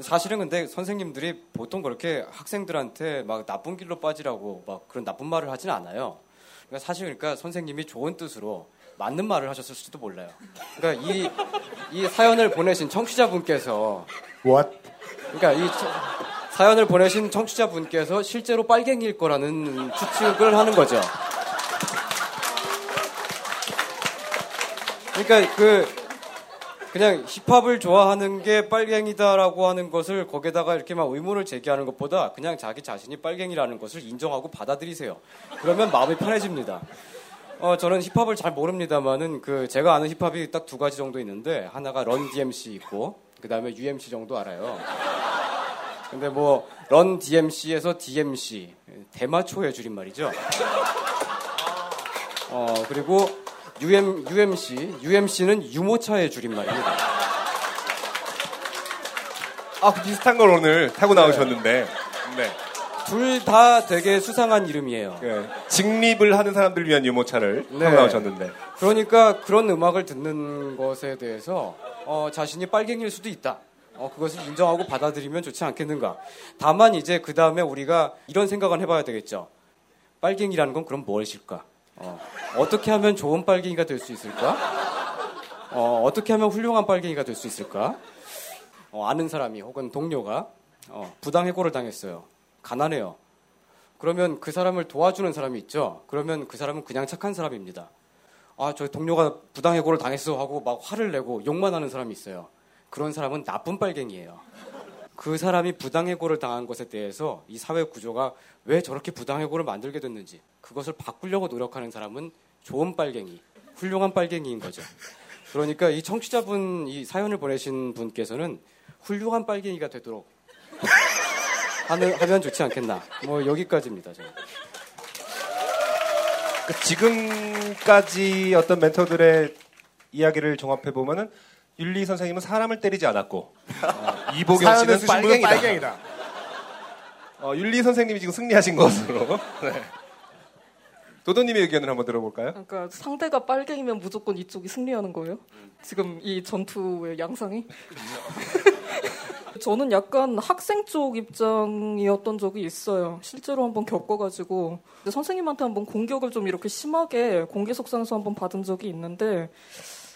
사실은 근데 선생님들이 보통 그렇게 학생들한테 막 나쁜 길로 빠지라고 막 그런 나쁜 말을 하진 않아요. 그러니까 사실 그러니까 선생님이 좋은 뜻으로 맞는 말을 하셨을지도 몰라요. 그러니까 이, 이 사연을 보내신 청취자분께서 What? 그러니까 이 처- 사연을 보내신 청취자분께서 실제로 빨갱이일 거라는 추측을 하는 거죠. 그러니까 그 그냥 힙합을 좋아하는 게 빨갱이다라고 하는 것을 거기에다가 이렇게 막 의문을 제기하는 것보다 그냥 자기 자신이 빨갱이라는 것을 인정하고 받아들이세요. 그러면 마음이 편해집니다. 어, 저는 힙합을 잘 모릅니다만은 그 제가 아는 힙합이 딱 두 가지 정도 있는데 하나가 런 DMC 있고 그 다음에 UMC 정도 알아요. 근데 뭐 런 DMC에서 DMC 대마초의 줄임말이죠. 어 그리고 UM UMC UMC는 유모차의 줄임말입니다. 아, 그 비슷한 걸 오늘 타고 나오셨는데. 네. 둘 다 되게 수상한 이름이에요. 예, 직립을 하는 사람들 위한 유모차를 네. 타고 나오셨는데. 그러니까 그런 음악을 듣는 것에 대해서 어, 자신이 빨갱이일 수도 있다. 어, 그것을 인정하고 받아들이면 좋지 않겠는가. 다만 이제 그 다음에 우리가 이런 생각을 해봐야 되겠죠. 빨갱이라는 건 그럼 무엇일까? 어, 어떻게 하면 좋은 빨갱이가 될 수 있을까? 어, 어떻게 하면 훌륭한 빨갱이가 될 수 있을까? 어, 아는 사람이 혹은 동료가 어, 부당해고를 당했어요. 가난해요. 그러면 그 사람을 도와주는 사람이 있죠. 그러면 그 사람은 그냥 착한 사람입니다. 아, 저 동료가 부당해고를 당했어 하고 막 화를 내고 욕만 하는 사람이 있어요. 그런 사람은 나쁜 빨갱이에요. 그 사람이 부당해고를 당한 것에 대해서 이 사회 구조가 왜 저렇게 부당해고를 만들게 됐는지 그것을 바꾸려고 노력하는 사람은 좋은 빨갱이, 훌륭한 빨갱이인 거죠. 그러니까 이 청취자분, 이 사연을 보내신 분께서는 훌륭한 빨갱이가 되도록 하면, 하면 좋지 않겠나. 뭐 여기까지입니다. 저는. 그 지금까지 어떤 멘토들의 이야기를 종합해 보면은 윤리 선생님은 사람을 때리지 않았고 어, 이보경 씨는 빨갱이다. 빨갱이다. 어, 윤리 선생님이 지금 승리하신 것으로. 네. 도도님의 의견을 한번 들어볼까요? 그러니까 상대가 빨갱이면 무조건 이쪽이 승리하는 거예요? 지금 이 전투의 양상이? 저는 약간 학생 쪽 입장이었던 적이 있어요. 실제로 한번 겪어가지고 선생님한테 한번 공격을 좀 이렇게 심하게 공개 속상해서 한번 받은 적이 있는데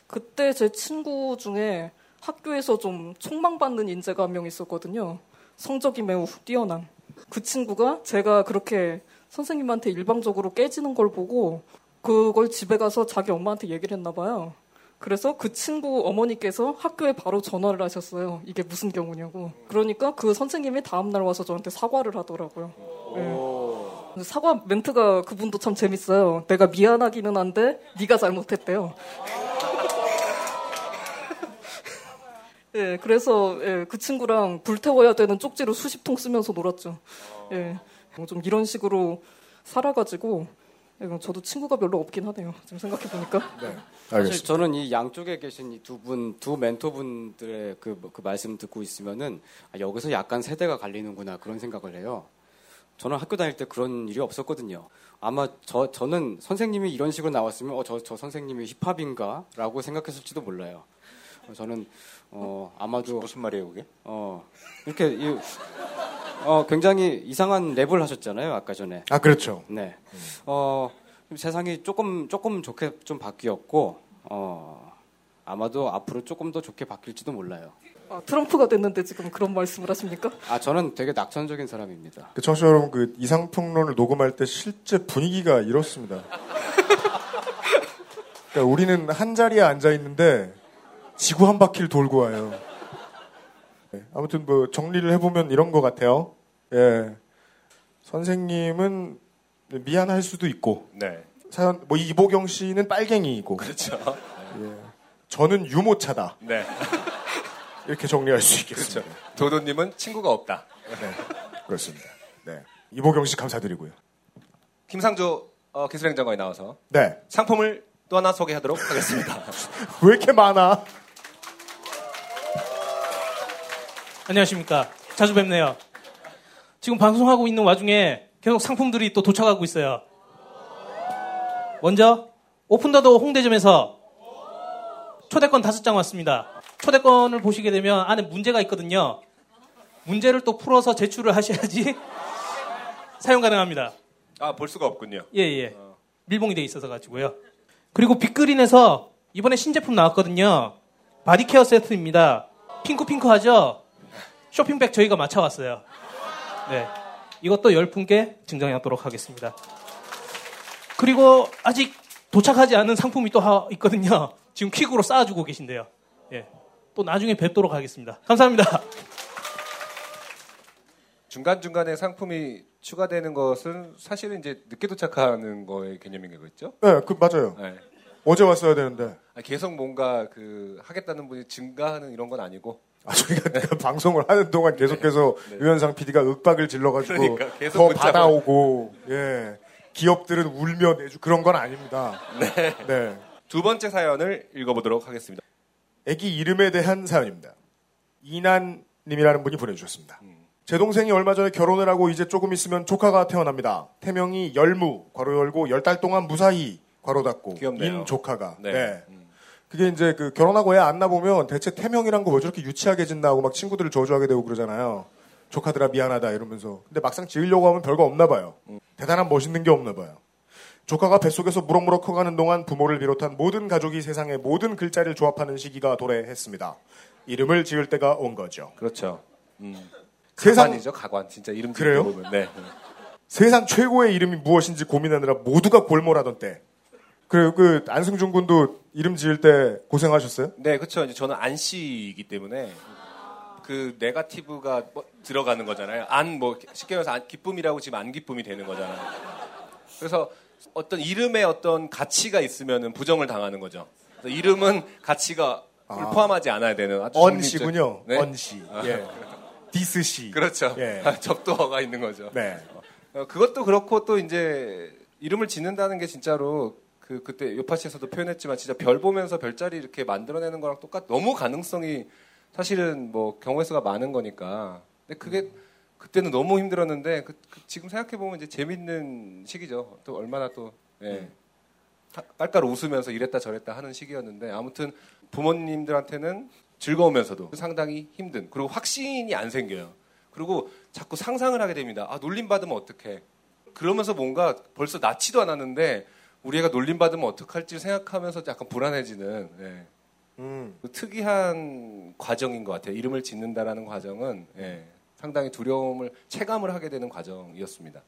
그때 제 친구 중에 학교에서 좀 총망받는 인재가 한 명 있었거든요. 성적이 매우 뛰어난. 그 친구가 제가 그렇게 선생님한테 일방적으로 깨지는 걸 보고 그걸 집에 가서 자기 엄마한테 얘기를 했나 봐요. 그래서 그 친구 어머니께서 학교에 바로 전화를 하셨어요. 이게 무슨 경우냐고. 그러니까 그 선생님이 다음날 와서 저한테 사과를 하더라고요. 네. 사과 멘트가 그분도 참 재밌어요. 내가 미안하기는 한데 네가 잘못했대요. 예, 그래서 예, 그 친구랑 불태워야 되는 쪽지로 수십 통 쓰면서 놀았죠. 예, 좀 이런 식으로 살아가지고 예, 저도 친구가 별로 없긴 하네요. 지금 생각해 보니까. 사실 저는 이 양쪽에 계신 이 두 분, 두 멘토분들의 그, 그 말씀 듣고 있으면은 아, 여기서 약간 세대가 갈리는구나 그런 생각을 해요. 저는 학교 다닐 때 그런 일이 없었거든요. 아마 저, 저는 선생님이 이런 식으로 나왔으면 어, 저, 저 선생님이 힙합인가? 라고 생각했을지도 몰라요. 어, 저는 어, 아마도 무슨 말이에요, 그게? 어, 이렇게 이, 어, 굉장히 이상한 랩을 하셨잖아요, 아까 전에. 아, 그렇죠. 네. 어, 세상이 조금, 조금 좋게 좀 바뀌었고, 어, 아마도 앞으로 조금 더 좋게 바뀔지도 몰라요. 아, 트럼프가 됐는데 지금 그런 말씀을 하십니까? 아, 저는 되게 낙천적인 사람입니다. 그 청취자 여러분, 그 이상평론을 녹음할 때 실제 분위기가 이렇습니다. 그러니까 우리는 한 자리에 앉아 있는데 지구 한 바퀴를 돌고 와요. 네, 아무튼 뭐 정리를 해보면 이런 것 같아요. 예. 선생님은 미안할 수도 있고, 네. 사연, 뭐 이보경 씨는 빨갱이이고, 그렇죠. 예. 저는 유모차다. 네. 이렇게 정리할 수 있겠습니다. 그렇죠. 도도님은 친구가 없다. 네. 그렇습니다. 네. 이보경 씨 감사드리고요. 김상조 어, 기술행정관이 나와서 네. 상품을 또 하나 소개하도록 하겠습니다. 왜 이렇게 많아? 안녕하십니까. 자주 뵙네요. 지금 방송하고 있는 와중에 계속 상품들이 또 도착하고 있어요. 먼저 오픈더더 홍대점에서 초대권 다섯 장 왔습니다. 초대권을 보시게 되면 안에 문제가 있거든요. 문제를 또 풀어서 제출을 하셔야지 사용 가능합니다. 아, 볼 수가 없군요. 예, 예. 밀봉이 돼 있어서 가지고요. 그리고 빅그린에서 이번에 신제품 나왔거든요. 바디케어 세트입니다. 핑크핑크 하죠? 쇼핑백 저희가 맞춰왔어요. 네. 이것도 10분께 증정하도록 하겠습니다. 그리고 아직 도착하지 않은 상품이 또 하- 있거든요. 지금 퀵으로 쏴주고 계신데요. 예. 또 나중에 뵙도록 하겠습니다. 감사합니다. 중간중간에 상품이 추가되는 것은 사실은 이제 늦게 도착하는 거의 개념인 거겠죠? 네, 그 맞아요. 네. 어제 왔어야 되는데. 아, 계속 뭔가 그 하겠다는 분이 증가하는 이런 건 아니고 아, 저희가 그 방송을 하는 동안 계속해서 네. 유현상 PD가 윽박을 질러가지고 그러니까 계속 더 받아오고 예 기업들은 울며 내주 그런 건 아닙니다. 네. 네. 두 번째 사연을 읽어보도록 하겠습니다. 아기 이름에 대한 사연입니다. 이난님이라는 분이 보내주셨습니다. 제 동생이 얼마 전에 결혼을 하고 이제 조금 있으면 조카가 태어납니다. 태명이 열무 괄호 열고 열 달 동안 무사히 괄호 닫고 귀엽네요. 인 조카가. 네. 네. 그게 이제 그 결혼하고 애안 낳아보면 대체 태명이란 거 왜 저렇게 유치하게 짓나 하고 막 친구들을 저주하게 되고 그러잖아요. 조카들아 미안하다 이러면서. 근데 막상 지으려고 하면 별거 없나 봐요. 대단한 멋있는 게 없나 봐요. 조카가 뱃속에서 무럭무럭 커가는 동안 부모를 비롯한 모든 가족이 세상의 모든 글자를 조합하는 시기가 도래했습니다. 이름을 지을 때가 온 거죠. 그렇죠. 음. 세상- 가관이죠, 가관. 진짜 이름 그래요? 보면. 네. 세상 최고의 이름이 무엇인지 고민하느라 모두가 골몰하던 때. 그, 그, 안승준 군도 이름 지을 때 고생하셨어요? 네, 그렇죠. 이제 저는 안 씨이기 때문에 그 네가티브가 뭐 들어가는 거잖아요. 안 뭐 쉽게 말해서 안, 기쁨이라고 지금 안 기쁨이 되는 거잖아요. 그래서 어떤 이름에 어떤 가치가 있으면은 부정을 당하는 거죠. 이름은 가치가 아. 포함하지 않아야 되는 아주 언씨군요. 네? 언씨. 예. 디스씨. 그렇죠. 예. 접두어가 있는 거죠. 네. 어, 그것도 그렇고 또 이제 이름을 짓는다는 게 진짜로 그 그때 요파시에서도 표현했지만 진짜 별 보면서 별자리 이렇게 만들어내는 거랑 똑같 너무 가능성이 사실은 뭐 경우의 수가 많은 거니까. 근데 그게 그때는 너무 힘들었는데 그- 그 지금 생각해 보면 이제 재밌는 시기죠. 또 얼마나 또 예. 하- 깔깔 웃으면서 이랬다 저랬다 하는 시기였는데 아무튼 부모님들한테는 즐거우면서도 상당히 힘든 그리고 확신이 안 생겨요. 그리고 자꾸 상상을 하게 됩니다. 아 놀림 받으면 어떡해. 그러면서 뭔가 벌써 낳지도 않았는데 우리 애가 놀림 받으면 어떡할지 생각하면서 약간 불안해지는 예. 음. 그 특이한 과정인 것 같아요. 이름을 짓는다라는 과정은 예, 상당히 두려움을 체감을 하게 되는 과정이었습니다.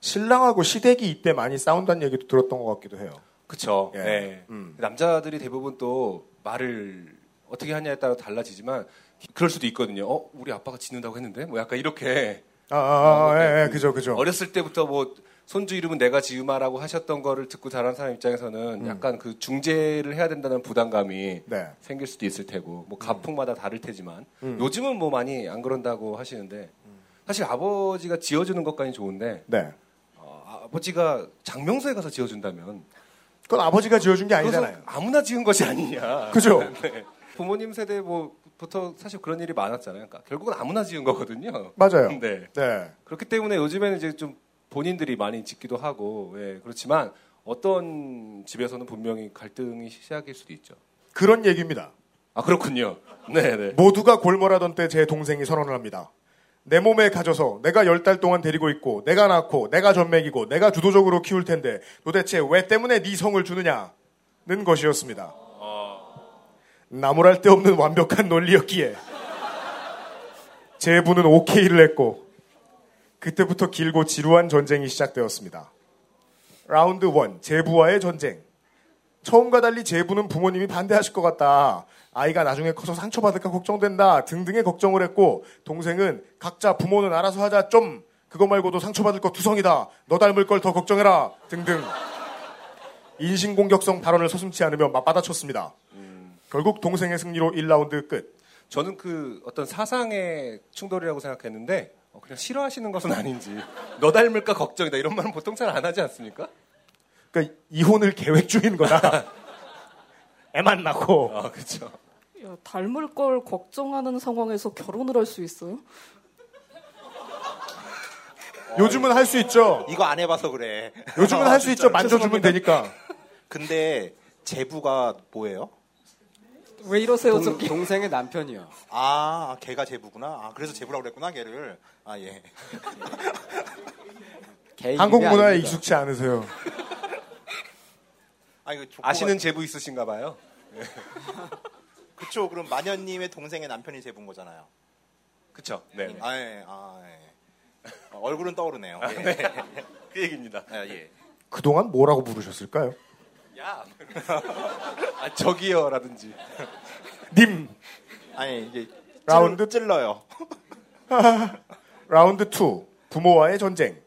신랑하고 시댁이 이때 많이 싸운다는 얘기도 들었던 것 같기도 해요. 그쵸. 예. 예. 음. 남자들이 대부분 또 말을 어떻게 하냐에 따라 달라지지만 그럴 수도 있거든요. 어, 우리 아빠가 짓는다고 했는데 뭐 약간 이렇게 아, 아, 아, 네. 예, 예, 그죠, 그죠. 어렸을 때부터 뭐 손주 이름은 내가 지으마라고 하셨던 거를 듣고 자란 사람 입장에서는 음. 약간 그 중재를 해야 된다는 부담감이 네. 생길 수도 있을 테고 뭐 가풍마다 다를 테지만 음. 요즘은 뭐 많이 안 그런다고 하시는데 사실 아버지가 지어주는 것까지 좋은데 네. 어, 아버지가 장명소에 가서 지어준다면 그건 아버지가 지어준 게 아니잖아요. 아무나 지은 것이 아니냐. 그죠? 네. 부모님 세대 뭐 부터 사실 그런 일이 많았잖아요. 그러니까 결국은 아무나 지은 거거든요. 맞아요. 네. 네. 그렇기 때문에 요즘에는 이제 좀 본인들이 많이 짓기도 하고, 예, 그렇지만 어떤 집에서는 분명히 갈등이 시작일 수도 있죠. 그런 얘기입니다. 아, 그렇군요. 네네. 모두가 골몰하던 때 제 동생이 선언을 합니다. 내 몸에 가져서 내가 열 달 동안 데리고 있고 내가 낳고 내가 젖먹이고 내가 주도적으로 키울 텐데 도대체 왜 때문에 네 성을 주느냐는 것이었습니다. 나무랄 데 없는 완벽한 논리였기에 제부는 오케이를 했고 그때부터 길고 지루한 전쟁이 시작되었습니다. 라운드 1 제부와의 전쟁 처음과 달리 제부는 부모님이 반대하실 것 같다. 아이가 나중에 커서 상처받을까 걱정된다. 등등의 걱정을 했고 동생은 각자 부모는 알아서 하자. 좀 그거 말고도 상처받을 거 투성이다. 너 닮을 걸 더 걱정해라. 등등 인신공격성 발언을 서슴지 않으며 맞받아쳤습니다. 결국 동생의 승리로 1라운드 끝. 저는 그 어떤 사상의 충돌이라고 생각했는데, 어, 그냥 싫어하시는 것은 아닌지, 너 닮을까 걱정이다. 이런 말은 보통 잘 안 하지 않습니까? 그러니까 이혼을 계획 중인 거다. 애만 낳고. 아, 그렇죠. 야, 닮을 걸 걱정하는 상황에서 결혼을 할 수 있어요? 요즘은 할 수 있죠. 이거 안 해봐서 그래. 요즘은 할 수 있죠. 만져주면 되니까. 근데 제부가 뭐예요? 왜 이러세요, 동, 저기? 동생의 남편이요. 아, 걔가 제부구나. 아, 그래서 제부라고 그랬구나, 걔를. 아, 예. 개 한국 문화에 아닙니다. 익숙치 않으세요. 아, 이거 아시는 제부 있으신가 봐요. 그쵸. 그럼 마녀님의 동생의 남편이 제부인 거잖아요. 그쵸. 네. 아, 예. 아, 예. 어, 얼굴은 떠오르네요. 아, 예. 네. 그 얘기입니다. 아, 예. 그동안 뭐라고 부르셨을까요? 야. 아, 저기요라든지. 님 아니, 이게 라운드 찔러요. 라운드 2 부모와의 전쟁.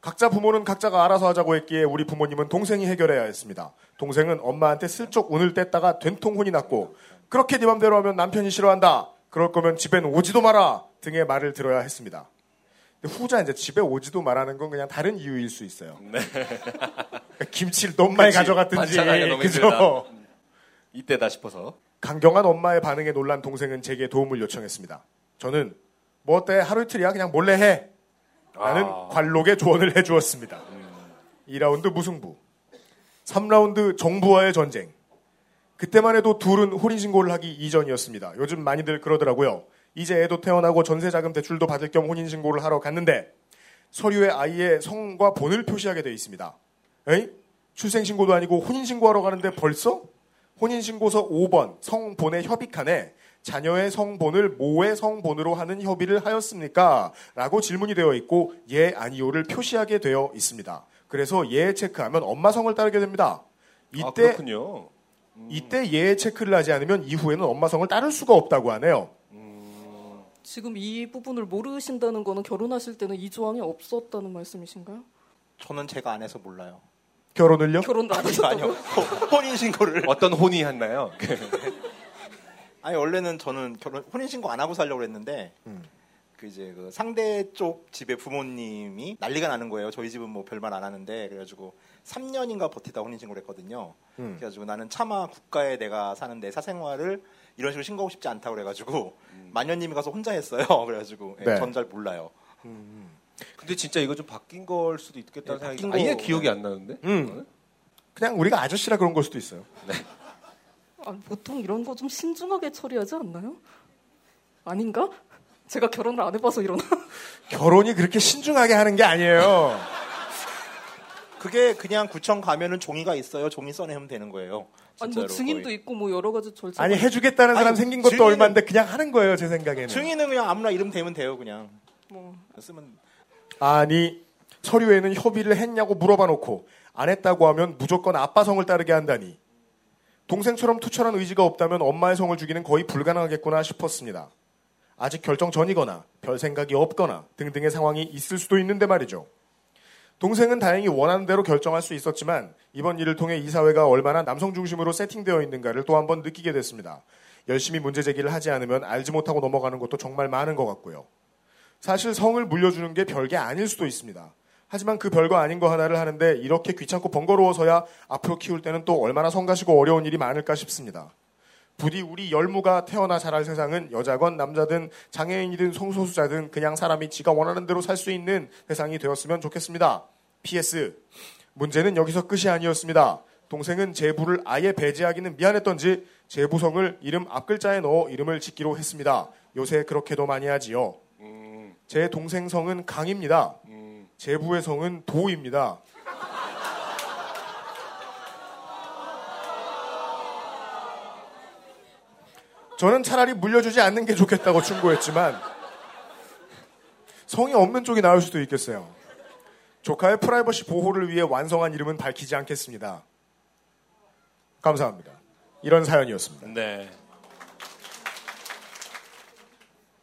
각자 부모는 각자가 알아서 하자고 했기에 우리 부모님은 동생이 해결해야 했습니다. 동생은 엄마한테 슬쩍 운을 뗐다가 된통 혼이 났고 그렇게 네 맘대로 하면 남편이 싫어한다. 그럴 거면 집엔 오지도 마라 등의 말을 들어야 했습니다. 후자 이제 집에 오지도 말하는 건 그냥 다른 이유일 수 있어요. 네. 그러니까 김치를 너무 많이. 가져갔든지 그죠? 힘들다. 이때다 싶어서. 강경한 엄마의 반응에 놀란 동생은 제게 도움을 요청했습니다. 저는 뭐 어때 하루 이틀이야 그냥 몰래 해. 라는 아. 관록의 조언을 해주었습니다. 2라운드 무승부. 3라운드 정부와의 전쟁. 그때만 해도 둘은 혼인신고를 하기 이전이었습니다. 요즘 많이들 그러더라고요. 이제 애도 태어나고 전세자금 대출도 받을 겸 혼인신고를 하러 갔는데 서류에 아이의 성과 본을 표시하게 되어 있습니다. 에이? 출생신고도 아니고 혼인신고하러 가는데 벌써? 혼인신고서 5번 성본의 협의칸에 자녀의 성본을 모의 성본으로 하는 협의를 하였습니까? 라고 질문이 되어 있고 예 아니요를 표시하게 되어 있습니다. 그래서 예 체크하면 엄마 성을 따르게 됩니다. 아, 이때 그렇군요. 이때 예 체크를 하지 않으면 이후에는 엄마 성을 따를 수가 없다고 하네요. 지금 이 부분을 모르신다는 거는 결혼하실 때는 이 조항이 없었다는 말씀이신가요? 저는 제가 안 해서 몰라요. 결혼을요? 결혼도 안 아니요, 하셨다고요? 아니요. 혼인 신고를. 어떤 혼이 했나요? 아니, 원래는 저는 결혼, 혼인 신고 안 하고 살려고 했는데, 그 이제 그 상대 쪽 집의 부모님이 난리가 나는 거예요. 저희 집은 뭐 별말 안 하는데, 그래가지고 3년인가 버티다 혼인 신고를 했거든요. 음. 그래가지고 나는 차마 국가에 내가 사는 내 사생활을 이런 식으로 신고하고 싶지 않다고 그래가지고, 마녀님이 가서 혼자 했어요. 그래가지고, 예, 네. 전 잘 몰라요. 근데 진짜 이거 좀 바뀐 걸 수도 있겠다는 네, 생각이 아예 거- 기억이 안 나는데. 음. 그냥 우리가 아저씨라 그런 걸 수도 있어요. 아, 보통 이런 거 좀 신중하게 처리하지 않나요? 아닌가? 제가 결혼을 안 해봐서 이러나? 결혼이 그렇게 신중하게 하는 게 아니에요. 그게 그냥 구청 가면은 종이가 있어요. 종이 써내면 되는 거예요. 아니 뭐 증인도 거의. 있고 뭐 여러 가지 절차. 아니 해주겠다는 사람 아니, 생긴 것도 증인은- 얼마인데 그냥 하는 거예요 제 생각에는. 증인은 그냥 아무나 이름 대면 돼요, 그냥. 뭐 쓰면 아니 서류에는 협의를 했냐고 물어봐 놓고 안 했다고 하면 무조건 아빠 성을 따르게 한다니. 동생처럼 투철한 의지가 없다면 엄마의 성을 주기는 거의 불가능하겠구나 싶었습니다. 아직 결정 전이거나 별 생각이 없거나 등등의 상황이 있을 수도 있는데 말이죠. 동생은 다행히 원하는 대로 결정할 수 있었지만 이번 일을 통해 이 사회가 얼마나 남성 중심으로 세팅되어 있는가를 또 한 번 느끼게 됐습니다. 열심히 문제 제기를 하지 않으면 알지 못하고 넘어가는 것도 정말 많은 것 같고요. 사실 성을 물려주는 게 별게 아닐 수도 있습니다. 하지만 그 별거 아닌 거 하나를 하는데 이렇게 귀찮고 번거로워서야 앞으로 키울 때는 또 얼마나 성가시고 어려운 일이 많을까 싶습니다. 부디 우리 열무가 태어나 자랄 세상은 여자건 남자든 장애인이든 성소수자든 그냥 사람이 지가 원하는 대로 살 수 있는 세상이 되었으면 좋겠습니다. PS 문제는 여기서 끝이 아니었습니다. 동생은 제부를 아예 배제하기는 미안했던지 제부성을 이름 앞글자에 넣어 이름을 짓기로 했습니다. 요새 그렇게도 많이 하지요. 제 동생 성은 강입니다. 제부의 성은 도입니다. 저는 차라리 물려주지 않는 게 좋겠다고 충고했지만 성이 없는 쪽이 나을 수도 있겠어요. 조카의 프라이버시 보호를 위해 완성한 이름은 밝히지 않겠습니다. 감사합니다. 이런 사연이었습니다. 네.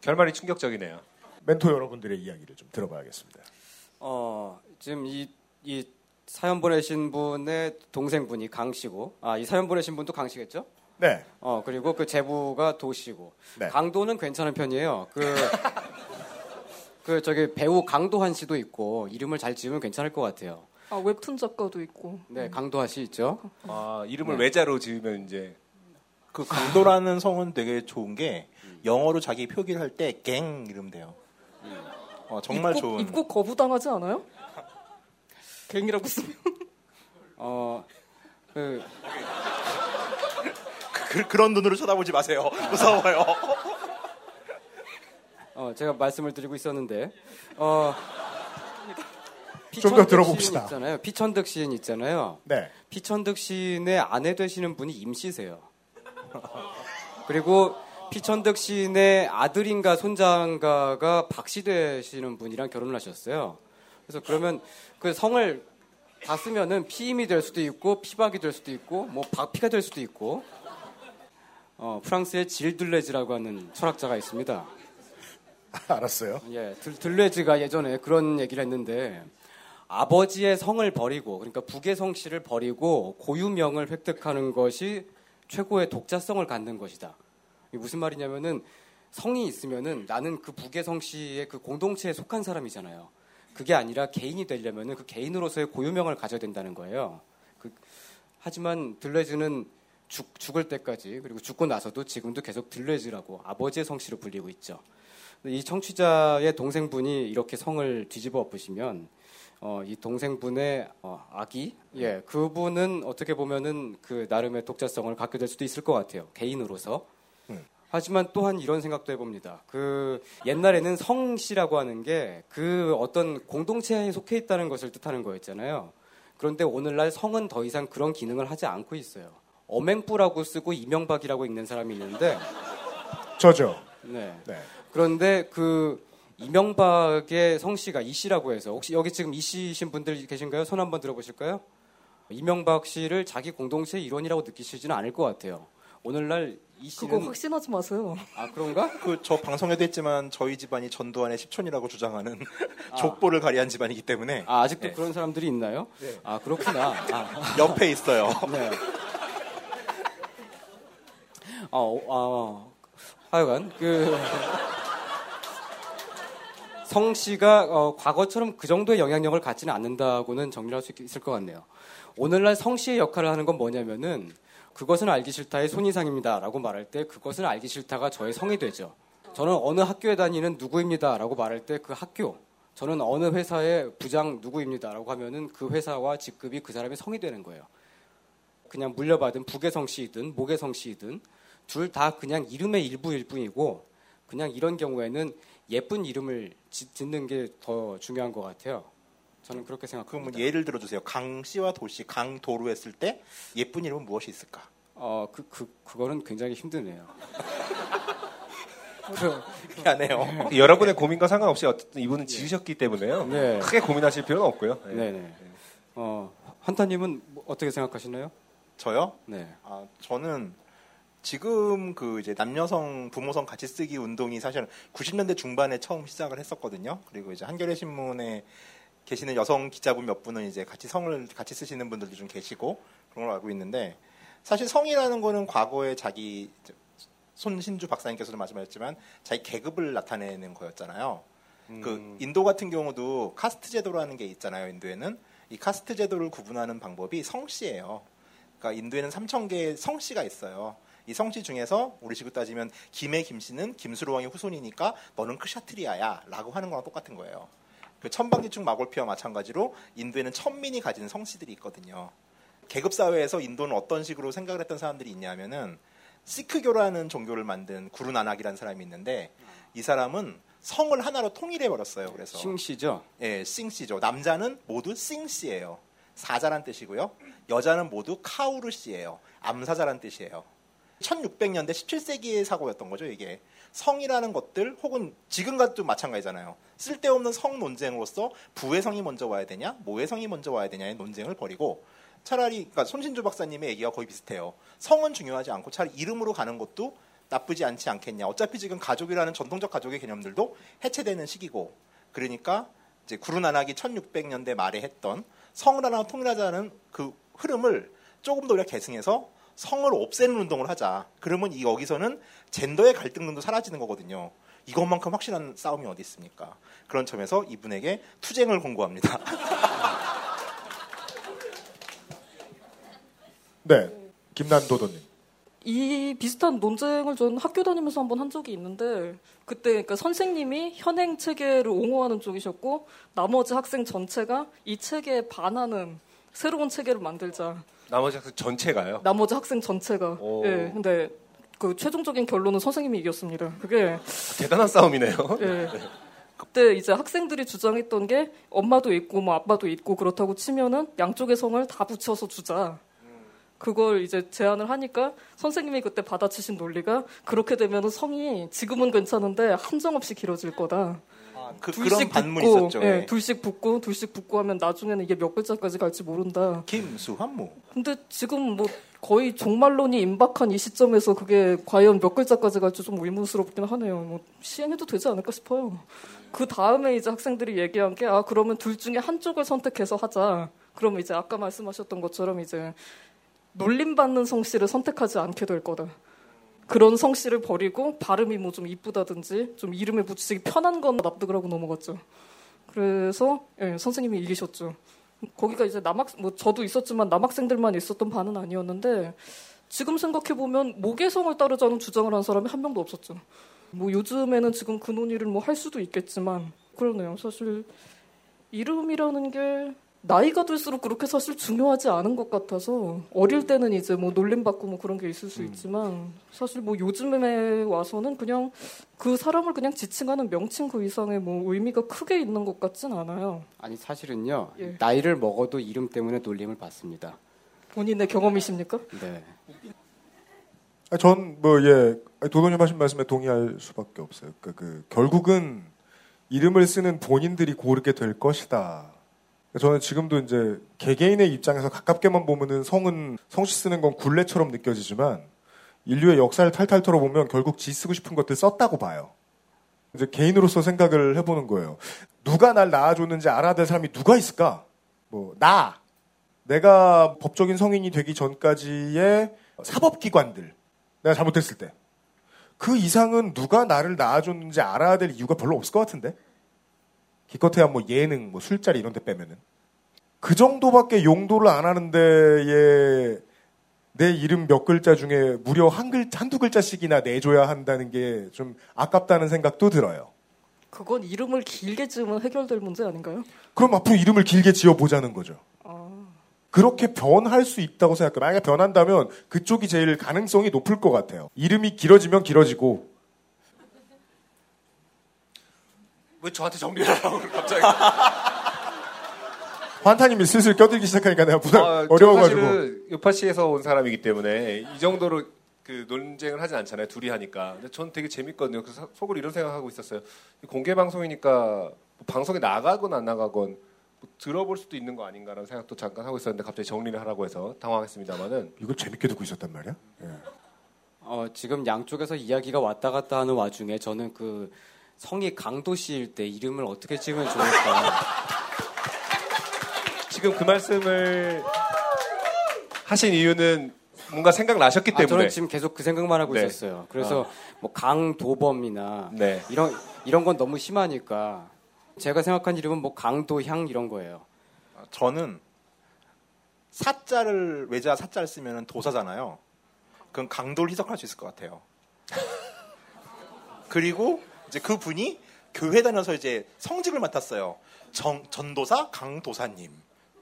결말이 충격적이네요. 멘토 여러분들의 이야기를 좀 들어봐야겠습니다. 어, 지금 이, 이 사연 보내신 분의 동생분이 강 씨고, 아, 이 사연 보내신 분도 강 씨겠죠? 네. 어, 그리고 그 제부가 도 씨고. 네. 강도는 괜찮은 편이에요. 그, 그, 저기 배우 강도한 씨도 있고, 이름을 잘 지으면 괜찮을 것 같아요. 아 웹툰 작가도 있고. 네, 강도하 씨 있죠? 아, 이름을 네. 외자로 지으면 이제 그 강도라는 성은 되게 좋은 게 영어로 자기 표기를 할 때 갱 이름 돼요. 어, 정말 입국, 좋은. 입국 거부당하지 않아요? 갱이라고 쓰면. 어, 그, 그, 런 눈으로 쳐다보지 마세요. 무서워요. 어, 제가 말씀을 드리고 있었는데 어, 좀더 들어봅시다. 있잖아요. 피천득 시인 있잖아요. 네. 피천득 시인의 아내 되시는 분이 임씨세요. 그리고 피천득 시인의 아들인가 손자인가가 박씨 되시는 분이랑 결혼을 하셨어요. 그래서 그러면 그 성을 다 쓰면은 피임이 될 수도 있고 피박이 될 수도 있고 뭐 박피가 될 수도 있고 어, 프랑스의 질둘레즈라고 하는 철학자가 있습니다. 알았어요. 예, 들, 들레즈가 예전에 그런 얘기를 했는데 아버지의 성을 버리고 그러니까 북의 성씨를 버리고 고유명을 획득하는 것이 최고의 독자성을 갖는 것이다. 무슨 말이냐면은 성이 있으면은 나는 그 북의 성씨의 그 공동체에 속한 사람이잖아요. 그게 아니라 개인이 되려면은 그 개인으로서의 고유명을 가져야 된다는 거예요. 그, 하지만 들레즈는 죽, 죽을 때까지 그리고 죽고 나서도 지금도 계속 들레즈라고 아버지의 성씨로 불리고 있죠. 이 청취자의 동생분이 이렇게 성을 뒤집어 엎으시면 어, 이 동생분의 어, 아기, 예, 그분은 어떻게 보면은 그 나름의 독자성을 갖게 될 수도 있을 것 같아요. 개인으로서. 하지만 또한 이런 생각도 해봅니다. 그 옛날에는 성씨라고 하는 게 그 어떤 공동체에 속해 있다는 것을 뜻하는 거였잖아요. 그런데 오늘날 성은 더 이상 그런 기능을 하지 않고 있어요. 어맹부라고 쓰고 이명박이라고 읽는 사람이 있는데 저죠. 네. 네. 그런데 그 이명박의 성씨가 이 씨라고 해서 혹시 여기 지금 이 씨신 분들 계신가요? 손 한번 들어보실까요? 이명박 씨를 자기 공동체의 일원이라고 느끼시지는 않을 것 같아요. 오늘날 이 씨는 그거 확신하지 마세요. 아 그런가? 그 저 방송에도 했지만 저희 집안이 전두환의 십촌이라고 주장하는 아. 족보를 가리한 집안이기 때문에 아, 아직도 네. 그런 사람들이 있나요? 네. 아 그렇구나. 아. 옆에 있어요. 네. 어, 어, 하여간 그 성 씨가 어, 과거처럼 그 정도의 영향력을 갖지는 않는다고는 정리할 수 있- 있을 것 같네요. 오늘날 성 씨의 역할을 하는 건 뭐냐면은 그것은 알기 싫다의 손이상입니다라고 말할 때 그것은 알기 싫다가 저의 성이 되죠. 저는 어느 학교에 다니는 누구입니다라고 말할 때 그 학교, 저는 어느 회사의 부장 누구입니다라고 하면은 그 회사와 직급이 그 사람의 성이 되는 거예요. 그냥 물려받은 북의 성씨이든 목의 성씨이든 둘 다 그냥 이름의 일부일 뿐이고 그냥 이런 경우에는 예쁜 이름을 짓- 짓는 게 더 중요한 것 같아요. 저는 그렇게 생각합니다. 그럼 예를 들어주세요. 강 씨와 도시, 강 도로 했을 때 예쁜 이름은 무엇이 있을까? 어, 그, 그, 그거는 굉장히 힘드네요. 미안해요. 여러분의 고민과 상관없이 어쨌든 이분은 지으셨기 때문에요. 네. 크게 고민하실 필요는 없고요. 네. 네네. 어, 한타님은 뭐 어떻게 생각하시나요? 저요? 네. 아, 저는 지금 그 이제 남녀성 부모성 같이 쓰기 운동이 사실은 90년대 중반에 처음 시작을 했었거든요. 그리고 이제 한겨레 신문에 계시는 여성 기자분 몇 분은 이제 같이 성을 같이 쓰시는 분들도 좀 계시고 그런 걸 알고 있는데 사실 성이라는 거는 과거에 자기 손신주 박사님께서도 말씀하셨지만 자기 계급을 나타내는 거였잖아요. 그 인도 같은 경우도 카스트 제도라는 게 있잖아요. 인도에는 이 카스트 제도를 구분하는 방법이 성씨예요. 그러니까 인도에는 3천 개의 성씨가 있어요. 이 성씨 중에서 우리 식으로 따지면 김의 김씨는 김수로 왕의 후손이니까 너는 크샤트리아야라고 하는 거랑 똑같은 거예요. 그 천방지축 마골피와 마찬가지로 인도에는 천민이 가진 성씨들이 있거든요. 계급 사회에서 인도는 어떤 식으로 생각을 했던 사람들이 있냐면은 시크교라는 종교를 만든 구루 나낙이라는 사람이 있는데 이 사람은 성을 하나로 통일해 버렸어요. 그래서 싱씨죠? 예, 싱씨죠. 남자는 모두 싱씨예요. 사자란 뜻이고요. 여자는 모두 카우르씨예요. 암사자란 뜻이에요. 1600년대 17세기의 사고였던 거죠, 이게. 성이라는 것들 혹은 지금과도 마찬가지잖아요. 쓸데없는 성 논쟁으로서 부의 성이 먼저 와야 되냐, 모의 성이 먼저 와야 되냐의 논쟁을 벌이고 차라리 그러니까 손신주 박사님의 얘기가 거의 비슷해요. 성은 중요하지 않고 차라리 이름으로 가는 것도 나쁘지 않지 않겠냐. 어차피 지금 가족이라는 전통적 가족의 개념들도 해체되는 시기고 그러니까 이제 구루나낙이 1600년대 말에 했던 성을 하나 통일하자는 그 흐름을 조금 더 우리가 계승해서 성을 없애는 운동을 하자. 그러면 이 여기서는 젠더의 갈등도 사라지는 거거든요. 이것만큼 확실한 싸움이 어디 있습니까? 그런 점에서 이분에게 투쟁을 공고합니다. 네. 김난도도님. 이 비슷한 논쟁을 저는 학교 다니면서 한번 한 적이 있는데 그때 그러니까 선생님이 현행 체계를 옹호하는 쪽이셨고 나머지 학생 전체가 이 체계에 반하는 새로운 체계를 만들자. 나머지 학생 전체가요? 나머지 학생 전체가. 오. 예. 근데 그 최종적인 결론은 선생님이 이겼습니다. 그게 대단한 싸움이네요. 예. 그때 이제 학생들이 주장했던 게 엄마도 있고 뭐 아빠도 있고 그렇다고 치면은 양쪽의 성을 다 붙여서 주자. 그걸 이제 제안을 하니까 선생님이 그때 받아치신 논리가 그렇게 되면은 성이 지금은 괜찮은데 한정없이 길어질 거다. 그, 그런 반문이 있었죠. 예, 예. 둘씩 붙고 둘씩 붙고 하면 나중에는 이게 몇 글자까지 갈지 모른다. 김수환모. 근데 지금 뭐 거의 종말론이 임박한 이 시점에서 그게 과연 몇 글자까지 갈지 좀 의문스럽긴 하네요. 뭐 시행해도 되지 않을까 싶어요. 그 다음에 이제 학생들이 얘기한 게 아 그러면 둘 중에 한쪽을 선택해서 하자. 그러면 이제 아까 말씀하셨던 것처럼 이제 놀림받는 성씨를 선택하지 않게 될 거다. 그런 성씨를 버리고 발음이 뭐 좀 이쁘다든지 좀 이름에 붙이기 편한 건 납득을 하고 넘어갔죠. 그래서 예, 선생님이 이기셨죠. 거기가 이제 남학 뭐 저도 있었지만 남학생들만 있었던 반은 아니었는데 지금 생각해 보면 모계성을 따르자는 주장을 한 사람이 한 명도 없었죠. 뭐 요즘에는 지금 그 논의를 뭐 할 수도 있겠지만 그러네요. 사실 이름이라는 게 나이가 들수록 그렇게 사실 중요하지 않은 것 같아서 어릴 때는 이제 뭐 놀림받고 뭐 그런 게 있을 수 있지만 사실 뭐 요즘에 와서는 그냥 그 사람을 그냥 지칭하는 명칭 그 이상의 뭐 의미가 크게 있는 것 같진 않아요. 아니 사실은요 예. 나이를 먹어도 이름 때문에 놀림을 받습니다. 본인의 경험이십니까? 네. 아, 전뭐 예, 도도님 하신 말씀에 동의할 수밖에 없어요. 그, 그 결국은 이름을 쓰는 본인들이 고르게 될 것이다. 저는 지금도 이제 개개인의 입장에서 가깝게만 보면은 성은 성씨 쓰는 건 굴레처럼 느껴지지만 인류의 역사를 탈탈 털어보면 결국 지 쓰고 싶은 것들 썼다고 봐요. 이제 개인으로서 생각을 해보는 거예요. 누가 날 낳아줬는지 알아야 될 사람이 누가 있을까? 뭐, 나. 내가 법적인 성인이 되기 전까지의 사법기관들. 내가 잘못했을 때. 그 이상은 누가 나를 낳아줬는지 알아야 될 이유가 별로 없을 것 같은데? 기껏해야 뭐 예능, 뭐 술자리 이런 데 빼면은. 그 정도밖에 용도를 안 하는데, 내 이름 몇 글자 중에 무려 한 글, 한두 글자씩이나 내줘야 한다는 게 좀 아깝다는 생각도 들어요. 그건 이름을 길게 지으면 해결될 문제 아닌가요? 그럼 앞으로 이름을 길게 지어보자는 거죠. 아, 그렇게 변할 수 있다고 생각해요. 만약에 변한다면 그쪽이 제일 가능성이 높을 것 같아요. 이름이 길어지면 길어지고. 왜 저한테 정리를 하라고 갑자기? 환타님이 슬슬 껴들기 시작하니까 내가 부담 아, 어려워가지고. 사실은 요파시에서 온 사람이기 때문에 이 정도로 그 논쟁을 하진 않잖아요. 둘이 하니까. 근데 전 되게 재밌거든요. 그래서 속으로 이런 생각하고 있었어요. 공개 방송이니까 뭐 방송에 나가건 안 나가건 뭐 들어볼 수도 있는 거 아닌가라는 생각도 잠깐 하고 있었는데 갑자기 정리를 하라고 해서 당황했습니다만은 이거 재밌게 듣고 있었단 말이야? 어, 지금 양쪽에서 이야기가 왔다 갔다 하는 와중에 저는 그 성이 강도 씨일 때 이름을 어떻게 지으면 좋을까. 지금 그 말씀을 하신 이유는 뭔가 생각나셨기 아, 때문에 저는 지금 계속 그 생각만 하고 네. 있었어요. 그래서 아. 뭐 강도범이나 네. 이런 이런 건 너무 심하니까 제가 생각한 이름은 뭐 강도향 이런 거예요. 저는 사자를 외자 사자를 쓰면 도사잖아요. 그건 강도를 희석할 수 있을 것 같아요. 그리고 이제 그 분이 교회 다녀서 이제 성직을 맡았어요. 정, 전도사 강도사님.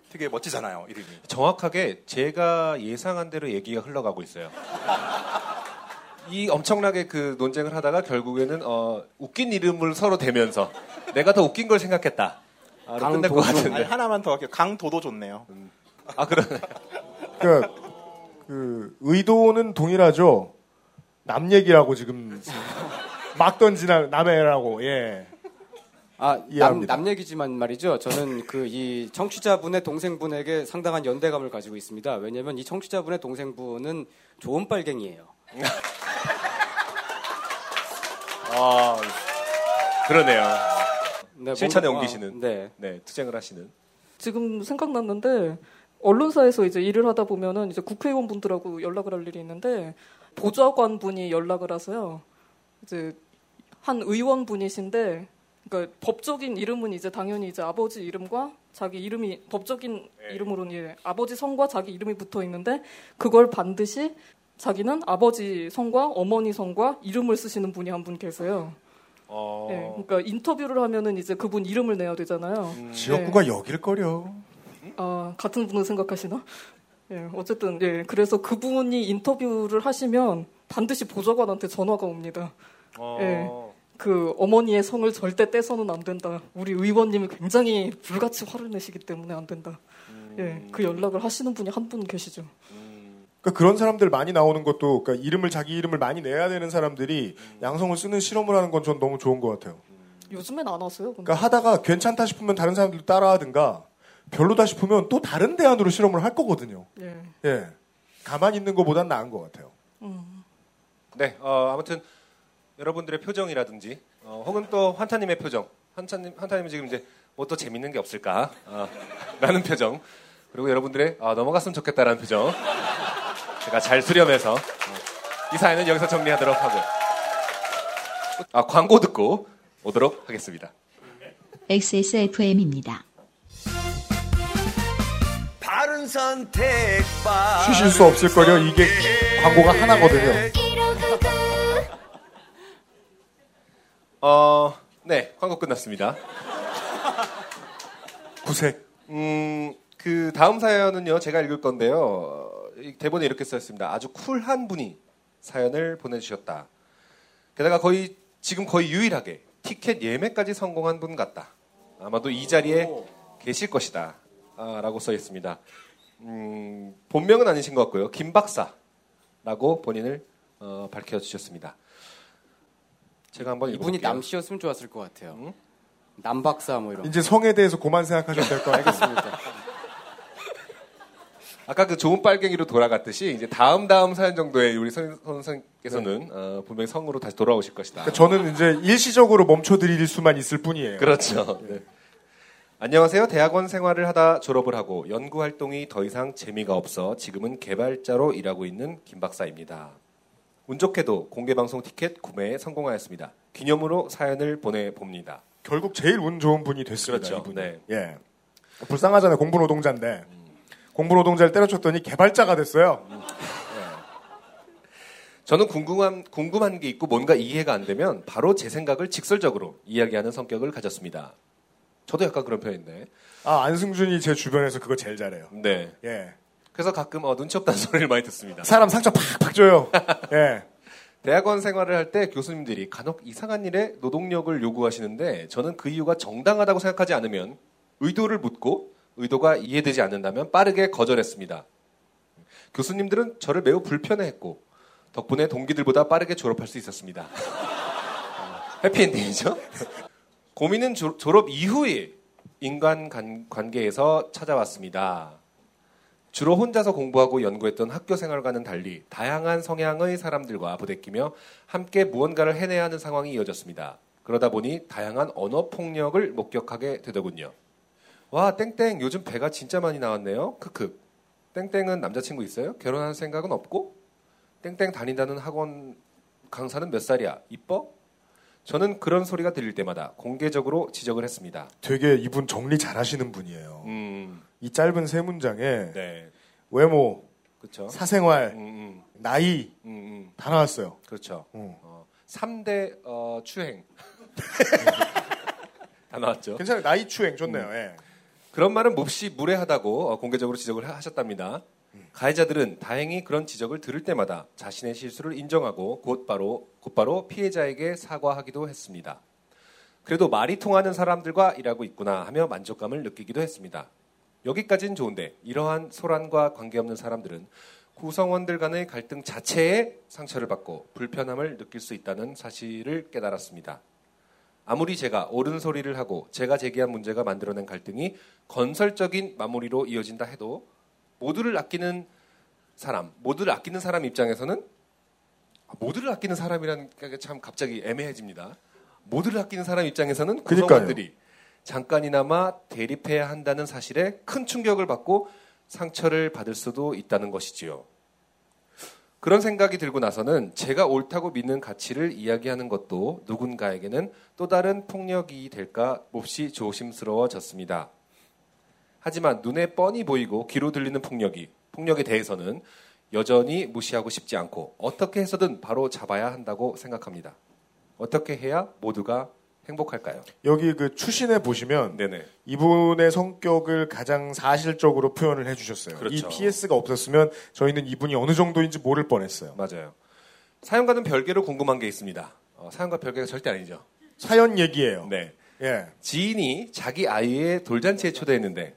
되게 멋지잖아요, 이름이. 정확하게 제가 예상한 대로 얘기가 흘러가고 있어요. 이 엄청나게 그 논쟁을 하다가 결국에는 어, 웃긴 이름을 서로 대면서 내가 더 웃긴 걸 생각했다. 아, 끝낼 것 아니, 같은데. 하나만 더 할게요. 강도도 좋네요. 아 그러네. 그러니까 그 의도는 동일하죠. 남 얘기라고 지금 막 던지나 남해라고 예. 아, 남. 남 얘기지만 말이죠. 저는 그 이 청취자분의 동생분에게 상당한 연대감을 가지고 있습니다. 왜냐면 이 청취자분의 동생분은 좋은 빨갱이에요. 아 그러네요. 네, 실천에 뭔가- 옮기시는. 네. 네, 투쟁을 하시는. 지금 생각났는데 언론사에서 이제 일을 하다 보면은 이제 국회의원 분들하고 연락을 할 일이 있는데 보좌관 분이 연락을 하세요. 이제 한 의원 분이신데 그러니까 법적인 이름은 이제 당연히 이제 아버지 이름과 자기 이름이 법적인 이름으로는 예, 아버지 성과 자기 이름이 붙어 있는데 그걸 반드시 자기는 아버지 성과 어머니 성과 이름을 쓰시는 분이 한 분 계세요. 어... 예, 그러니까 인터뷰를 하면은 이제 그분 이름을 내야 되잖아요. 지역구가 예. 여길 거려. 아 같은 분을 생각하시나? 예, 어쨌든 예, 그래서 그분이 인터뷰를 하시면 반드시 보좌관한테 전화가 옵니다. 어. 예, 그 어머니의 성을 절대 떼서는 안 된다. 우리 의원님이 굉장히 불같이 화를 내시기 때문에 안 된다. 예, 그 연락을 하시는 분이 한 분 계시죠. 그러니까 그런 사람들 많이 나오는 것도 그러니까 이름을 자기 이름을 많이 내야 되는 사람들이 양성을 쓰는 실험을 하는 건 전 너무 좋은 것 같아요. 요즘엔 안 하세요. 근데. 그러니까 하다가 괜찮다 싶으면 다른 사람들도 따라하든가 별로다 싶으면 또 다른 대안으로 실험을 할 거거든요. 예. 예. 가만히 있는 것보단 나은 것 같아요. 음. 네, 어, 아무튼 여러분들의 표정이라든지 어, 혹은 또 환타님의 표정, 환타님 환타님은 지금 이제 뭐 또 재밌는 게 없을까? 어, 라는 표정 그리고 여러분들의 아, 넘어갔으면 좋겠다라는 표정 제가 잘 수렴해서 어, 이 사연은 여기서 정리하도록 하고요. 아 광고 듣고 오도록 하겠습니다. XSFM입니다. 바른 선택 바 쉬실 수 없을 거려 이게 광고가 하나거든요. 어, 네, 광고 끝났습니다. 구색. 음, 그 다음 사연은요, 제가 읽을 건데요. 대본에 이렇게 써 있습니다. 아주 쿨한 분이 사연을 보내주셨다. 게다가 거의, 지금 거의 유일하게 티켓 예매까지 성공한 분 같다. 아마도 이 자리에 계실 것이다. 아, 라고 써 있습니다. 음, 본명은 아니신 것 같고요. 김 박사라고 본인을 어, 밝혀주셨습니다. 제가 한번 이분이 읽어볼게요. 남씨였으면 좋았을 것 같아요. 남박사 뭐 이런. 이제 성에 대해서 그만 생각하셔도 될것 같아요. 알겠습니다. 아까 그 좋은 빨갱이로 돌아갔듯이 이제 다음 다음 사연 정도에 우리 선- 선생께서는 어, 분명히 성으로 다시 돌아오실 것이다. 그러니까 저는 이제 일시적으로 멈춰드릴 수만 있을 뿐이에요. 그렇죠. 네. 안녕하세요. 대학원 생활을 하다 졸업을 하고 연구 활동이 더 이상 재미가 없어 지금은 개발자로 일하고 있는 김 박사입니다. 운 좋게도 공개 방송 티켓 구매에 성공하였습니다. 기념으로 사연을 보내 봅니다. 결국 제일 운 좋은 분이 됐습니다. 그렇죠. 네. 예. 불쌍하잖아요. 공부 노동자인데. 공부 노동자를 때려쳤더니 개발자가 됐어요. 저는 궁금한 궁금한 게 있고 뭔가 이해가 안 되면 바로 제 생각을 직설적으로 이야기하는 성격을 가졌습니다. 저도 약간 그런 편인데. 아, 안승준이 제 주변에서 그거 제일 잘해요. 네. 예. 그래서 가끔 어, 눈치 없다는 소리를 많이 듣습니다. 사람 상처 팍팍 줘요. 예. 대학원 생활을 할 때 교수님들이 간혹 이상한 일에 노동력을 요구하시는데 저는 그 이유가 정당하다고 생각하지 않으면 의도를 묻고 의도가 이해되지 않는다면 빠르게 거절했습니다. 교수님들은 저를 매우 불편해했고 덕분에 동기들보다 빠르게 졸업할 수 있었습니다. 어, 해피엔딩이죠. 고민은 조- 졸업 이후에 인간 관- 관계에서 찾아왔습니다. 주로 혼자서 공부하고 연구했던 학교 생활과는 달리 다양한 성향의 사람들과 부대끼며 함께 무언가를 해내야 하는 상황이 이어졌습니다. 그러다 보니 다양한 언어 폭력을 목격하게 되더군요. 와, 땡땡 요즘 배가 진짜 많이 나왔네요. 크크. 땡땡은 남자친구 있어요? 결혼할 생각은 없고? 땡땡 다닌다는 학원 강사는 몇 살이야? 이뻐? 저는 그런 소리가 들릴 때마다 공개적으로 지적을 했습니다. 되게 이분 정리 잘 하시는 분이에요. 음, 이 짧은 세 문장에 네. 외모, 그렇죠. 사생활, 음, 음, 나이 음, 음. 다 나왔어요. 그렇죠. 어. 어, 3대 어, 추행. 다 나왔죠. 괜찮아요. 나이 추행 좋네요. 예. 그런 말은 몹시 무례하다고 어, 공개적으로 지적을 하- 하셨답니다. 가해자들은 다행히 그런 지적을 들을 때마다 자신의 실수를 인정하고 곧바로 곧바로 피해자에게 사과하기도 했습니다. 그래도 말이 통하는 사람들과 일하고 있구나 하며 만족감을 느끼기도 했습니다. 여기까지는 좋은데 이러한 소란과 관계없는 사람들은 구성원들 간의 갈등 자체에 상처를 받고 불편함을 느낄 수 있다는 사실을 깨달았습니다. 아무리 제가 옳은 소리를 하고 제가 제기한 문제가 만들어낸 갈등이 건설적인 마무리로 이어진다 해도 모두를 아끼는 사람, 모두를 아끼는 사람 입장에서는 아, 모두를 아끼는 사람이라는 게 참 갑자기 애매해집니다. 모두를 아끼는 사람 입장에서는 그러니까요. 잠깐이나마 대립해야 한다는 사실에 큰 충격을 받고 상처를 받을 수도 있다는 것이지요. 그런 생각이 들고 나서는 제가 옳다고 믿는 가치를 이야기하는 것도 누군가에게는 또 다른 폭력이 될까 몹시 조심스러워졌습니다. 하지만 눈에 뻔히 보이고 귀로 들리는 폭력이 폭력에 대해서는 여전히 무시하고 싶지 않고 어떻게 해서든 바로 잡아야 한다고 생각합니다. 어떻게 해야 모두가 행복할까요? 여기 그 추신에 보시면 네네. 이분의 성격을 가장 사실적으로 표현을 해주셨어요. 그렇죠. 이 PS가 없었으면 저희는 이분이 어느 정도인지 모를 뻔했어요. 맞아요. 사연과는 별개로 궁금한 게 있습니다. 어, 사연과 별개가 절대 아니죠. 사연 얘기예요. 네. 예. 지인이 자기 아이의 돌잔치에 초대했는데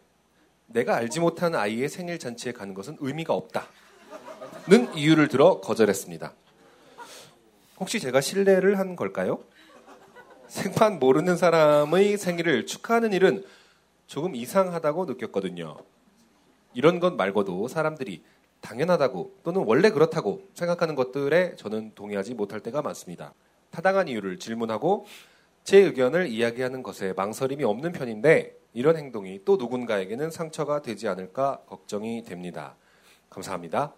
내가 알지 못한 아이의 생일 잔치에 가는 것은 의미가 없다. 는 이유를 들어 거절했습니다. 혹시 제가 신뢰를 한 걸까요? 생판 모르는 사람의 생일을 축하하는 일은 조금 이상하다고 느꼈거든요. 이런 것 말고도 사람들이 당연하다고 또는 원래 그렇다고 생각하는 것들에 저는 동의하지 못할 때가 많습니다. 타당한 이유를 질문하고 제 의견을 이야기하는 것에 망설임이 없는 편인데 이런 행동이 또 누군가에게는 상처가 되지 않을까 걱정이 됩니다. 감사합니다.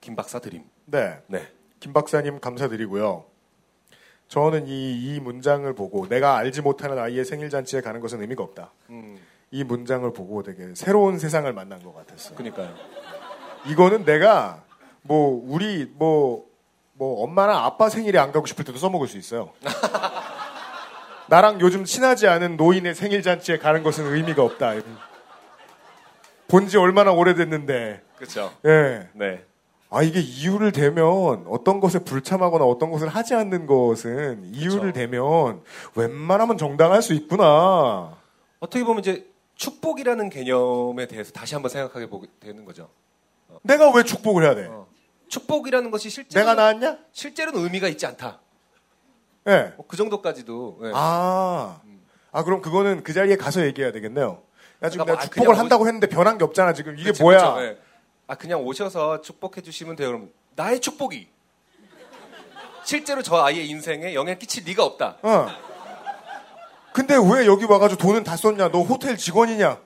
김 박사 드림. 네. 네. 김 박사님 감사드리고요. 저는 이, 이 문장을 보고 내가 알지 못하는 아이의 생일 잔치에 가는 것은 의미가 없다. 음, 이 문장을 보고 되게 새로운 세상을 만난 것 같았어요. 그러니까요. 이거는 내가 뭐 우리 뭐, 뭐 엄마나 아빠 생일에 안 가고 싶을 때도 써먹을 수 있어요. 나랑 요즘 친하지 않은 노인의 생일 잔치에 가는 것은 의미가 없다. 본지 얼마나 오래됐는데. 그렇죠. 예. 네. 아, 이게 이유를 대면 어떤 것에 불참하거나 어떤 것을 하지 않는 것은 이유를 대면 웬만하면 정당할 수 있구나. 어떻게 보면 이제 축복이라는 개념에 대해서 다시 한번 생각하게 보게 되는 거죠. 내가 왜 축복을 해야 돼? 어. 축복이라는 것이 실제로 내가 낳았냐? 실제로는 의미가 있지 않다. 예. 뭐그 정도까지도. 예. 아. 아, 그럼 그거는 그 자리에 가서 얘기해야 되겠네요. 야, 지금 그러니까 내가 뭐, 아, 축복을 그냥 한다고 했는데 변한 게 없잖아, 지금. 이게 그치, 뭐야? 그쵸, 예. 아 그냥 오셔서 축복해 주시면 돼요. 그럼 나의 축복이 실제로 저 아이의 인생에 영향 끼칠 리가 없다. 어. 근데 왜 여기 와가지고 돈은 다 썼냐? 너 호텔 직원이냐?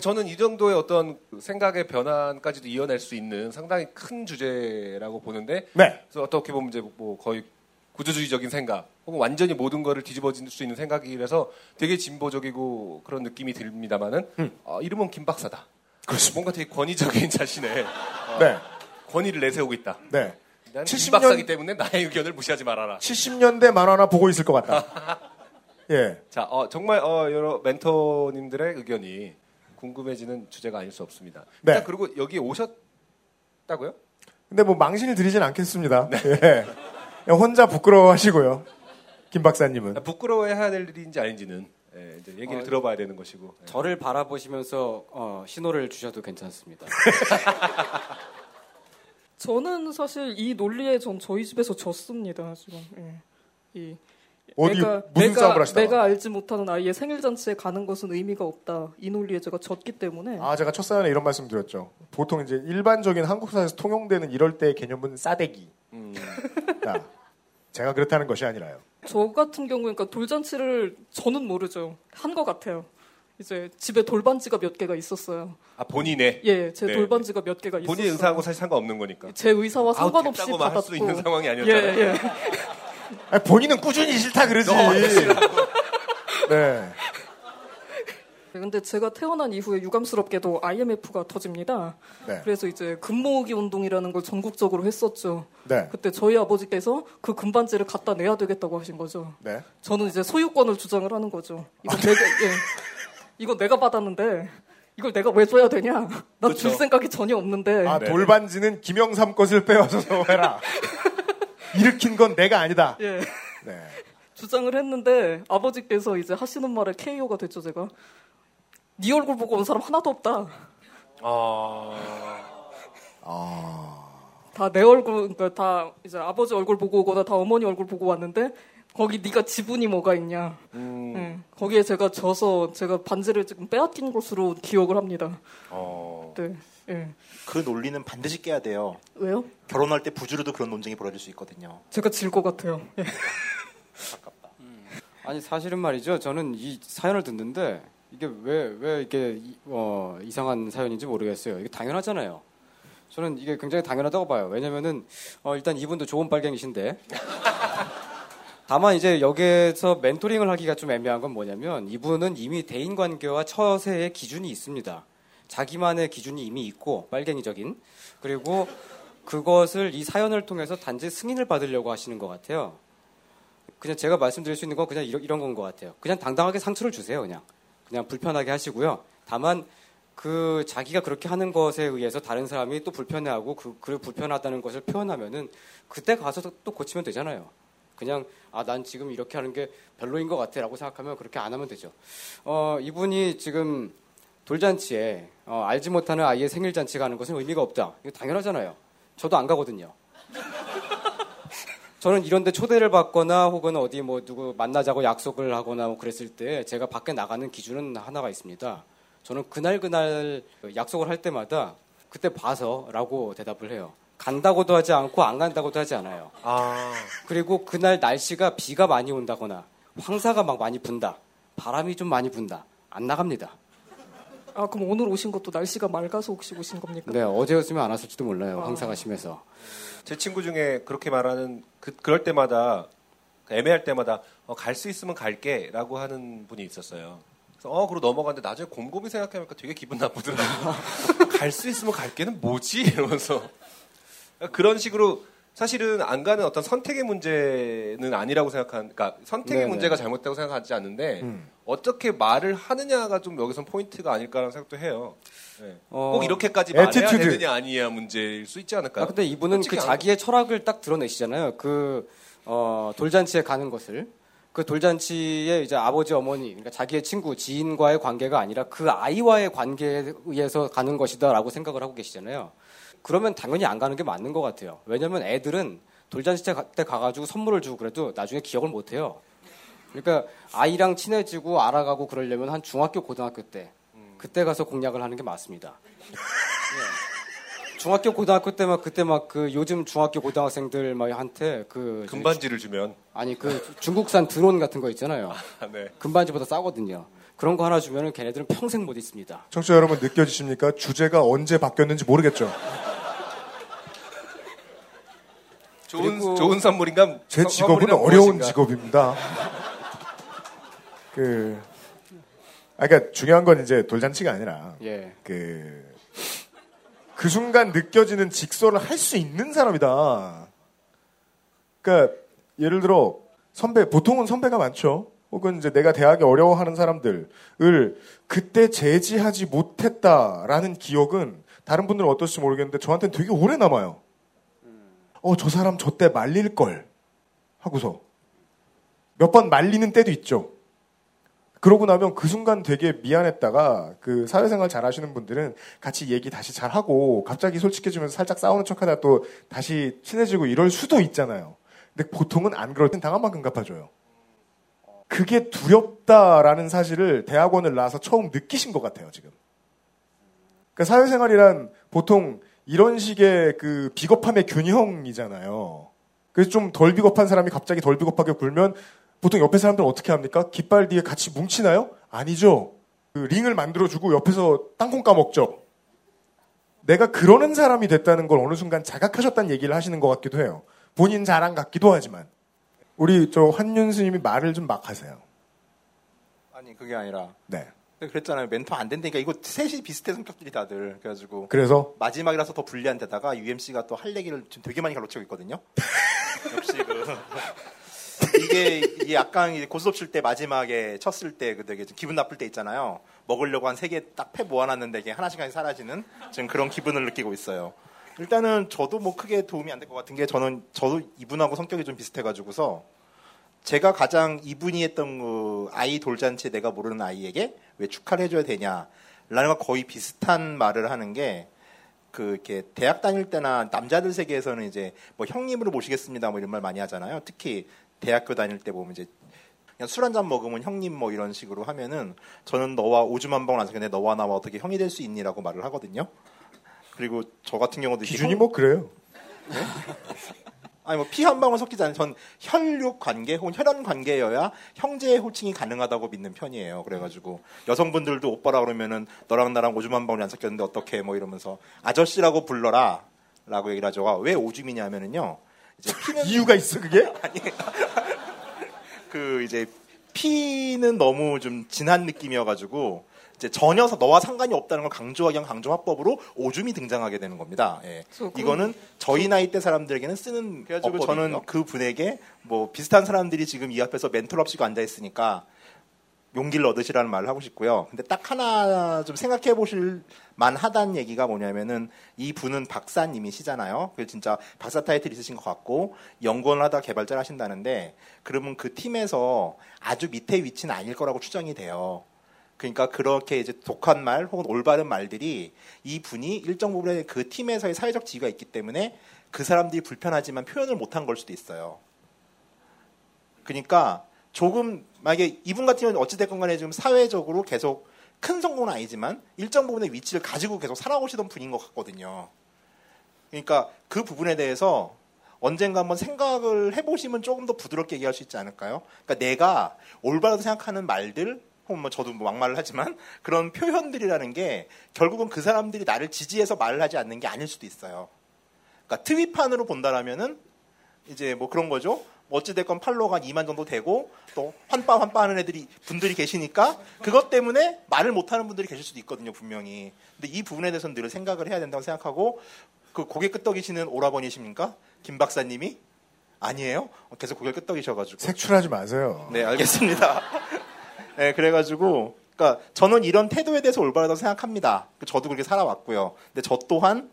저는 이 정도의 어떤 생각의 변환까지도 이어낼 수 있는 상당히 큰 주제라고 보는데 네. 그래서 어떻게 보면 이제 뭐 거의 구조주의적인 생각 혹은 완전히 모든 거를 뒤집어질 수 있는 생각이라서 되게 진보적이고 그런 느낌이 듭니다만은 어, 이름은 김 박사다. 뭔가 되게 권위적인 자신의 어, 네. 권위를 내세우고 있다. 네. 난 70김 박사기 년- 때문에 나의 의견을 무시하지 말아라. 70년대 만화나 보고 있을 것 같다. 예. 자, 어, 정말 어, 여러 멘토님들의 의견이 궁금해지는 주제가 아닐 수 없습니다. 네. 일단 그리고 여기 오셨다고요? 근데 뭐 망신을 드리진 않겠습니다. 예. 그냥 혼자 부끄러워하시고요. 김 박사님은. 부끄러워해야 할 일인지 아닌지는 예, 이제 얘기를 어, 들어봐야 되는 것이고. 예. 저를 바라보시면서 어, 신호를 주셔도 괜찮습니다. 저는 사실 이 논리에 전 저희 집에서 졌습니다. 지금. 예. 이 어디 내가, 무슨 내가, 싸움을 하시다가? 내가 알지 못하는 아이의 생일 잔치에 가는 것은 의미가 없다. 이 논리에 제가 졌기 때문에 아, 제가 첫 사연에 이런 말씀 드렸죠. 보통 이제 일반적인 한국 사회에서 통용되는 이럴 때의 개념은 싸대기. 음. 자, 제가 그렇다는 것이 아니라요. 저 같은 경우 그러니까 돌잔치를 저는 모르죠. 한 것 같아요. 이제 집에 돌반지가 몇 개가 있었어요. 아 본인의 예, 제 네. 돌반지가 몇 개가 있었어요. 본인 의사하고 사실 상관없는 거니까. 제 의사와 아우, 상관없이 할 받았고 수 있는 상황이 아니었잖아요. 예, 예. 아니, 본인은 꾸준히 싫다 그러지. 네. 근데 제가 태어난 이후에 유감스럽게도 IMF가 터집니다. 네. 그래서 이제 금모으기 운동이라는 걸 전국적으로 했었죠. 네. 그때 저희 아버지께서 그 금반지를 갖다 내야 되겠다고 하신 거죠. 네. 저는 이제 소유권을 주장을 하는 거죠. 이거 내가 예. 이거 내가 받았는데 이걸 내가 왜 줘야 되냐? 나 줄. 생각이 전혀 없는데. 아, 돌반지는 김영삼 것을 빼와서 해라. 일으킨 건 내가 아니다. 예. 네. 주장을 했는데 아버지께서 이제 하시는 말에 KO가 됐죠 제가. 네 얼굴 보고 온 사람 하나도 없다. 아. 다 내 얼굴, 그러니까 다 이제 아버지 얼굴 보고 오거나 다 어머니 얼굴 보고 왔는데 거기 네가 지분이 뭐가 있냐. 음. 예, 거기에 제가 져서 제가 반지를 지금 빼앗긴 것으로 기억을 합니다. 어. 네. 예. 그 논리는 반드시 깨야 돼요. 왜요? 결혼할 때 부주로도 그런 논쟁이 벌어질 수 있거든요. 제가 질 것 같아요. 예. 아니 사실은 말이죠. 저는 이 사연을 듣는데 이게 왜 왜 이게 이- 어, 이상한 사연인지 모르겠어요. 이게 당연하잖아요. 저는 이게 굉장히 당연하다고 봐요. 왜냐면은 어, 일단 이분도 좋은 빨갱이신데 다만 이제 여기에서 멘토링을 하기가 좀 애매한 건 뭐냐면 이분은 이미 대인 관계와 처세의 기준이 있습니다. 자기만의 기준이 이미 있고 빨갱이적인 그리고 그것을 이 사연을 통해서 단지 승인을 받으려고 하시는 것 같아요. 그냥 제가 말씀드릴 수 있는 건 그냥 이런, 이런 건 것 같아요. 그냥 당당하게 상처를 주세요, 그냥. 그냥 불편하게 하시고요. 다만 그 자기가 그렇게 하는 것에 의해서 다른 사람이 또 불편해하고 그, 그 불편하다는 것을 표현하면은 그때 가서 또- 또 고치면 되잖아요. 그냥 아 난 지금 이렇게 하는 게 별로인 것 같아라고 생각하면 그렇게 안 하면 되죠. 어 이분이 지금 돌잔치에 어, 알지 못하는 아이의 생일 잔치 가는 것은 의미가 없다. 이거 당연하잖아요. 저도 안 가거든요. 저는 이런데 초대를 받거나 혹은 어디 뭐 누구 만나자고 약속을 하거나 뭐 그랬을 때 제가 밖에 나가는 기준은 하나가 있습니다. 저는 그날 그날 약속을 할 때마다 그때 봐서라고 대답을 해요. 간다고도 하지 않고 안 간다고도 하지 않아요. 그리고 그날 날씨가 비가 많이 온다거나 황사가 막 많이 분다. 바람이 좀 많이 분다. 안 나갑니다. 아 그럼 오늘 오신 것도 날씨가 맑아서 혹시 오신 겁니까? 네, 어제였으면 안 왔을지도 몰라요. 황사가 심해서. 제 친구 중에 그렇게 말하는 그, 그럴 때마다 애매할 때마다 갈수 있으면 갈게라고 하는 분이 있었어요. 그래서 어 그러고 넘어갔는데 나중에 곰곰이 생각해보니까 되게 기분 나쁘더라고요. 갈 수 있으면 갈게는 뭐지 이러면서 그런 식으로 사실은 안 가는 어떤 선택의 문제는 아니라고 생각한, 그러니까 선택의 네네. 문제가 잘못되고 생각하지 않는데 음. 어떻게 말을 하느냐가 좀 여기선 포인트가 아닐까라는 생각도 해요. 네. 어, 꼭 이렇게까지 말해야. 되느냐 아니냐 문제일 수 있지 않을까요? 아, 근데 이분은 그 자기의 철학을 딱 드러내시잖아요. 그, 어, 돌잔치에 가는 것을. 그 돌잔치에 이제 아버지, 어머니, 그러니까 자기의 친구, 지인과의 관계가 아니라 그 아이와의 관계에 의해서 가는 것이다라고 생각을 하고 계시잖아요. 그러면 당연히 안 가는 게 맞는 것 같아요. 왜냐면 애들은 돌잔치 때 가가지고 선물을 주고 그래도 나중에 기억을 못 해요. 그러니까 아이랑 친해지고 알아가고 그러려면 한 중학교, 고등학교 때. 그때 가서 공략을 하는 게 맞습니다. 중학교 고등학교 때 막 그때 막 그 요즘 중학교 고등학생들 막 한테 그 금반지를 주면 아니 그 중국산 드론 같은 거 있잖아요. 아, 네. 금반지보다 싸거든요. 그런 거 하나 주면은 걔네들은 평생 못 있습니다. 청취자 여러분 느껴지십니까? 주제가 언제 바뀌었는지 모르겠죠. 좋은 좋은 선물인가? 제 선- 직업은 어려운 무엇인가? 직업입니다. 그, 아, 그러니까 중요한 건 이제 돌잔치가 아니라 예. 그, 그 순간 느껴지는 직설을 할 수 있는 사람이다. 그러니까 예를 들어 선배 보통은 선배가 많죠. 혹은 이제 내가 대학에 어려워하는 사람들을 그때 제지하지 못했다라는 기억은 다른 분들은 어떨지 모르겠는데 저한테는 되게 오래 남아요. 어, 저 사람 저 때 말릴 걸 하고서 몇 번 말리는 때도 있죠. 그러고 나면 그 순간 되게 미안했다가 그 사회생활 잘 하시는 분들은 같이 얘기 다시 잘 하고 갑자기 솔직해지면서 살짝 싸우는 척 하다 또 다시 친해지고 이럴 수도 있잖아요. 근데 보통은 안 그럴 땐 당한 만큼 갚아줘요. 그게 두렵다라는 사실을 대학원을 나와서 처음 느끼신 것 같아요, 지금. 그러니까 사회생활이란 보통 이런 식의 그 비겁함의 균형이잖아요. 그래서 좀 덜 비겁한 사람이 갑자기 덜 비겁하게 굴면 보통 옆에 사람들은 어떻게 합니까? 깃발 뒤에 같이 뭉치나요? 아니죠. 그 링을 만들어주고 옆에서 땅콩 까먹죠. 내가 그러는 사람이 됐다는 걸 어느 순간 자각하셨다는 얘기를 하시는 것 같기도 해요. 본인 자랑 같기도 하지만. 우리 저 환윤 스님이 말을 좀 막 하세요. 아니 그게 아니라 네. 그랬잖아요. 멘토 안 된다니까 이거 셋이 비슷해 성격들이 다들 그래가지고 그래서 마지막이라서 더 불리한 데다가 UMC가 또 할 얘기를 지금 되게 많이 갈라치고 있거든요. 역시 그 이게, 약간 고스톱 칠 때 마지막에 쳤을 때 그 되게 좀 기분 나쁠 때 있잖아요. 먹으려고 한 세 개 딱 패 모아놨는데 이게 하나씩 하나씩 사라지는 지금 그런 기분을 느끼고 있어요. 일단은 저도 뭐 크게 도움이 안 될 것 같은 게 저는 저도 이분하고 성격이 좀 비슷해가지고서 제가 가장 이분이 했던 그 아이 돌잔치에 내가 모르는 아이에게 왜 축하를 해줘야 되냐라는 거 거의 비슷한 말을 하는 게 그 이렇게 대학 다닐 때나 남자들 세계에서는 이제 뭐 형님으로 모시겠습니다 뭐 이런 말 많이 하잖아요. 특히 대학교 다닐 때 보면 이제 그냥 술 한 잔 먹으면 형님 뭐 이런 식으로 하면은 저는 너와 오줌 한 방울 안 섞는데 너와 나와 어떻게 형이 될 수 있니라고 말을 하거든요. 그리고 저 같은 경우도 기준이 형- 뭐 그래요. 아니 뭐 피 한 방울 섞이지 않은 전 혈육 관계 혹은 혈연 관계여야 형제의 호칭이 가능하다고 믿는 편이에요. 그래가지고 여성분들도 오빠라 그러면은 너랑 나랑 오줌 한 방울이 안 섞였는데 어떻게 뭐 이러면서 아저씨라고 불러라라고 얘기를 하죠. 아, 왜 오줌이냐면은요. 이제 피는 이유가 있어 그게? 아니 그 이제 피는 너무 좀 진한 느낌이어가지고 이제 전혀 너와 상관이 없다는 걸 강조하기 위한 강조 화법으로 오줌이 등장하게 되는 겁니다. 예. 이거는 저희 나이 대 사람들에게는 쓰는 그래가지고. 저는 그 분에게 뭐 비슷한 사람들이 지금 이 앞에서 멘토를 없이고 앉아 있으니까 용기를 얻으시라는 말을 하고 싶고요. 근데 딱 하나 좀 생각해 보실 만하다는 얘기가 뭐냐면은 이 분은 박사님이시잖아요. 그 진짜 박사 타이틀 있으신 것 같고 연구원을 하다 개발자를 하신다는데 그러면 그 팀에서 아주 밑에 위치는 아닐 거라고 추정이 돼요. 그러니까 그렇게 이제 독한 말 혹은 올바른 말들이 이 분이 일정 부분에 그 팀에서의 사회적 지위가 있기 때문에 그 사람들이 불편하지만 표현을 못한 걸 수도 있어요. 그러니까 조금 만약에 이분 같은 경우는 어찌됐건 간에 지금 사회적으로 계속 큰 성공은 아니지만 일정 부분의 위치를 가지고 계속 살아오시던 분인 것 같거든요. 그러니까 그 부분에 대해서 언젠가 한번 생각을 해보시면 조금 더 부드럽게 얘기할 수 있지 않을까요? 그러니까 내가 올바르다 생각하는 말들, 혹은 뭐 저도 뭐 막말을 하지만 그런 표현들이라는 게 결국은 그 사람들이 나를 지지해서 말을 하지 않는 게 아닐 수도 있어요. 그러니까 트윗판으로 본다라면은 이제 뭐 그런 거죠. 뭐 어찌됐건 팔로워가 2만 정도 되고 또 환빠 환빠 하는 애들이 분들이 계시니까 그것 때문에 말을 못하는 분들이 계실 수도 있거든요 분명히. 근데 이 부분에 대해서는 늘 생각을 해야 된다고 생각하고 그 고개 끄덕이시는 오라버니십니까? 김 박사님이 아니에요? 어, 계속 고개 끄덕이셔가지고. 색출하지 마세요. 네, 알겠습니다. 네, 그래가지고, 그러니까 저는 이런 태도에 대해서 올바르다고 생각합니다. 저도 그렇게 살아왔고요. 근데 저 또한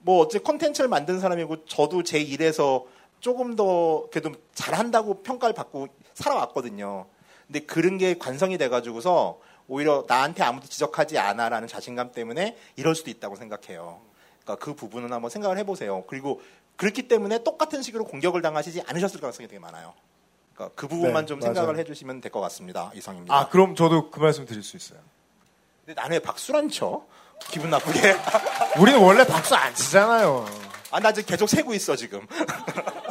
뭐 어째 컨텐츠를 만든 사람이고 저도 제 일에서 조금 더 그래도 잘한다고 평가를 받고 살아왔거든요. 근데 그런 게 관성이 돼가지고서 오히려 나한테 아무도 지적하지 않아라는 자신감 때문에 이럴 수도 있다고 생각해요. 그러니까 그 부분은 한번 생각을 해보세요. 그리고 그렇기 때문에 똑같은 식으로 공격을 당하시지 않으셨을 가능성이 되게 많아요. 그러니까 그 부분만 네, 좀 맞아요. 생각을 해주시면 될 것 같습니다. 이상입니다. 아, 그럼 저도 그 말씀 드릴 수 있어요. 근데 나는 왜 박수를 안 쳐? 기분 나쁘게. 우리는 원래 박수 안 치잖아요. 아, 나 지금 계속 세고 있어, 지금.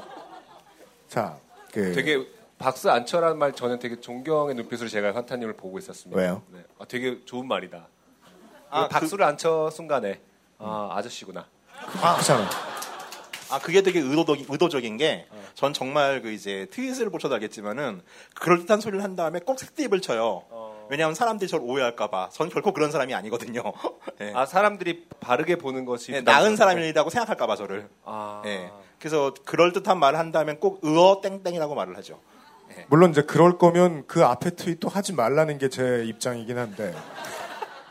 자, 그 되게 박수 안 쳐라는 말 저는 되게 존경의 눈빛으로 제가 환타님을 보고 있었습니다. 왜요? 네. 아, 되게 좋은 말이다. 아, 아, 박수를 안쳐 순간에 아, 아저씨구나. 그렇잖아. 아, 그게 되게 의도적, 의도적인 게, 전 정말 그 이제 트윗을 보셔도 알겠지만은, 그럴듯한 소리를 한 다음에 꼭 색드립을 쳐요. 왜냐하면 사람들이 저를 오해할까봐. 전 결코 그런 사람이 아니거든요. 네. 아 사람들이 바르게 보는 것이 네, 나은 사람이라고 생각할까봐 저를. 아, 네. 그래서 그럴 듯한 말을 한다면 꼭 의어 땡땡이라고 말을 하죠. 물론 이제 그럴 거면 그 앞에 트윗도 하지 말라는 게 제 입장이긴 한데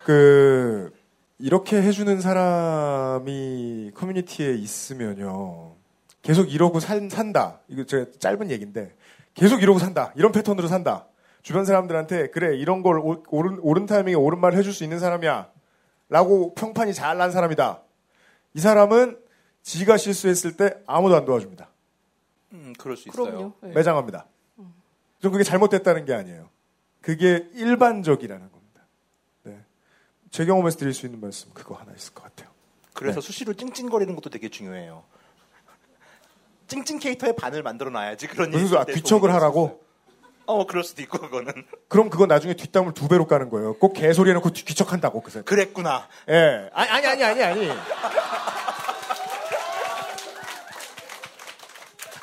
그 이렇게 해주는 사람이 커뮤니티에 있으면요 계속 이러고 산, 산다 이거 제 짧은 얘기인데 계속 이러고 산다 이런 패턴으로 산다 주변 사람들한테 그래 이런 걸 오- 옳은 옳은 타이밍에 옳은 말을 해줄 수 있는 사람이야 라고 평판이 잘 난 사람이다 이 사람은 지가 실수했을 때 아무도 안 도와줍니다 음, 그럴 수 있어요. 그럼요. 네. 매장합니다. 좀 그게 잘못됐다는 게 아니에요. 그게 일반적이라는 겁니다. 네. 제 경험에서 드릴 수 있는 말씀 그거 하나 있을 것 같아요. 그래서 네. 수시로 찡찡거리는 것도 되게 중요해요. 찡찡 캐릭터의 반을 만들어 놔야지 그런 무슨 아, 귀척을 하라고? 어, 그럴 수도 있고 그거는 그럼 그건 나중에 뒷담을 두 배로 까는 거예요. 꼭 개소리 해놓고 귀- 귀척한다고 그새. 그랬구나. 예. 아니 아니 아니 아니 아니.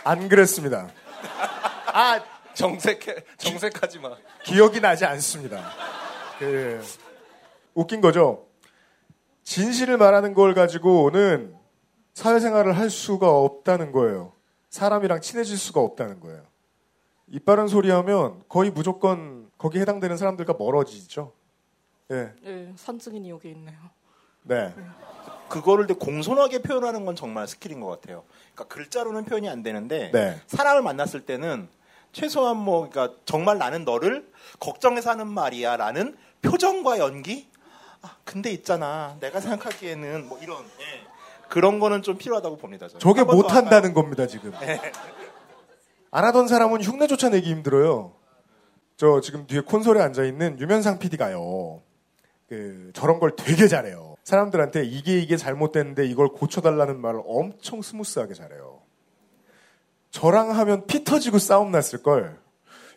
안 그랬습니다. 아 정색해 정색하지 마. 기억이 나지 않습니다. 그, 웃긴 거죠. 진실을 말하는 걸 가지고는 사회생활을 할 수가 없다는 거예요. 사람이랑 친해질 수가 없다는 거예요. 입 바른 소리 하면 거의 무조건 거기에 해당되는 사람들과 멀어지죠. 예. 예, 산증인이 여기 있네요. 네. 그거를 되게 공손하게 표현하는 건 정말 스킬인 것 같아요. 그러니까 글자로는 표현이 안 되는데 네. 사람을 만났을 때는 최소한 뭐 그러니까 정말 나는 너를 걱정해서 하는 말이야라는 표정과 연기. 아 근데 있잖아 내가 생각하기에는 뭐 이런 예. 그런 거는 좀 필요하다고 봅니다. 저는. 저게 한번더 못한다는 겁니다, 지금. 예. 안 하던 사람은 흉내조차 내기 힘들어요. 저 지금 뒤에 콘솔에 앉아 있는 유면상 PD가요. 그, 저런 걸 되게 잘해요. 사람들한테 이게 이게 잘못됐는데 이걸 고쳐달라는 말을 엄청 smooth하게 잘해요. 저랑 하면 피 터지고 싸움 났을 걸.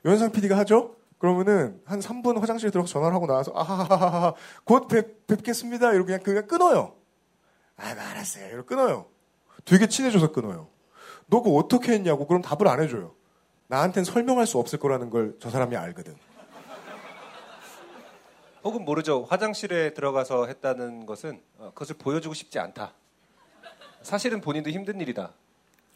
유면상 PD가 하죠? 그러면은 한 3분 화장실에 들어가서 전화를 하고 나와서 아하하하하 곧 뵙, 뵙겠습니다. 이러고 그냥, 그냥 끊어요. 아, 알았어요. 이러고 끊어요. 되게 친해져서 끊어요. 너 그거 어떻게 했냐고 그럼 답을 안 해줘요. 나한텐 설명할 수 없을 거라는 걸 저 사람이 알거든. 혹은 모르죠. 화장실에 들어가서 했다는 것은 어, 그것을 보여주고 싶지 않다. 사실은 본인도 힘든 일이다.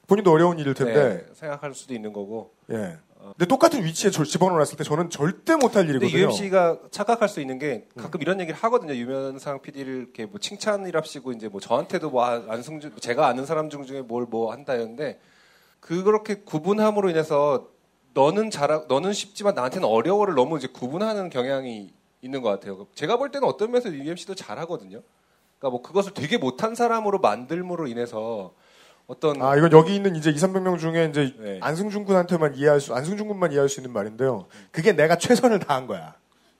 본인도 어려운 일일 텐데. 네, 생각할 수도 있는 거고. 예. 근데 똑같은 위치에 저 집어넣었을 때 저는 절대 못할 일이거든요. UMC가 착각할 수 있는 게 가끔 이런 얘기를 하거든요. 유면상 PD를 이렇게 뭐 칭찬이랍시고 이제 뭐 저한테도 뭐 아- 안승준 제가 아는 사람 중 중에 뭘 뭐 한다였는데 그렇게 구분함으로 인해서 너는 잘하 너는 쉽지만 나한테는 어려워를 너무 이제 구분하는 경향이 있는 것 같아요. 제가 볼 때는 어떤 면에서 UMC도 잘하거든요. 그러니까 뭐 그것을 되게 못한 사람으로 만들므로 인해서 어떤 아, 이건 여기 있는 이제 2, 300명 중에 이제 네. 안승준 군한테만 이해할 수, 안승준 군만 이해할 수 있는 말인데요. 그게 내가 최선을 다한 거야.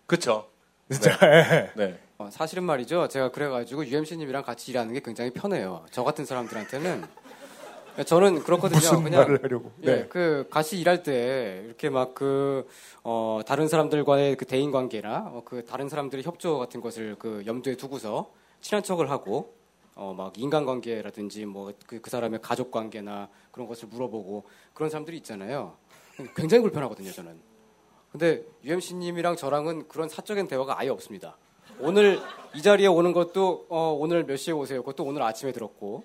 그렇죠. 진짜. 예. 네. 어, 사실은 말이죠. 제가 그래가지고 UMC님이랑 같이 일하는 게 굉장히 편해요. 저 같은 사람들한테는. 저는 그렇거든요. 무슨 그냥 말을 하려고. 예, 네. 그 같이 일할 때 이렇게 막 그 어, 다른 사람들과의 그 대인 관계나 어, 그 다른 사람들의 협조 같은 것을 그 염두에 두고서 친한 척을 하고 어, 막 인간관계라든지 뭐그 그 사람의 가족 관계나 그런 것을 물어보고 그런 사람들이 있잖아요. 굉장히 불편하거든요, 저는. 근데 UMC님이랑 저랑은 그런 사적인 대화가 아예 없습니다. 오늘 이 자리에 오는 것도 어, 오늘 몇 시에 오세요? 그것도 오늘 아침에 들었고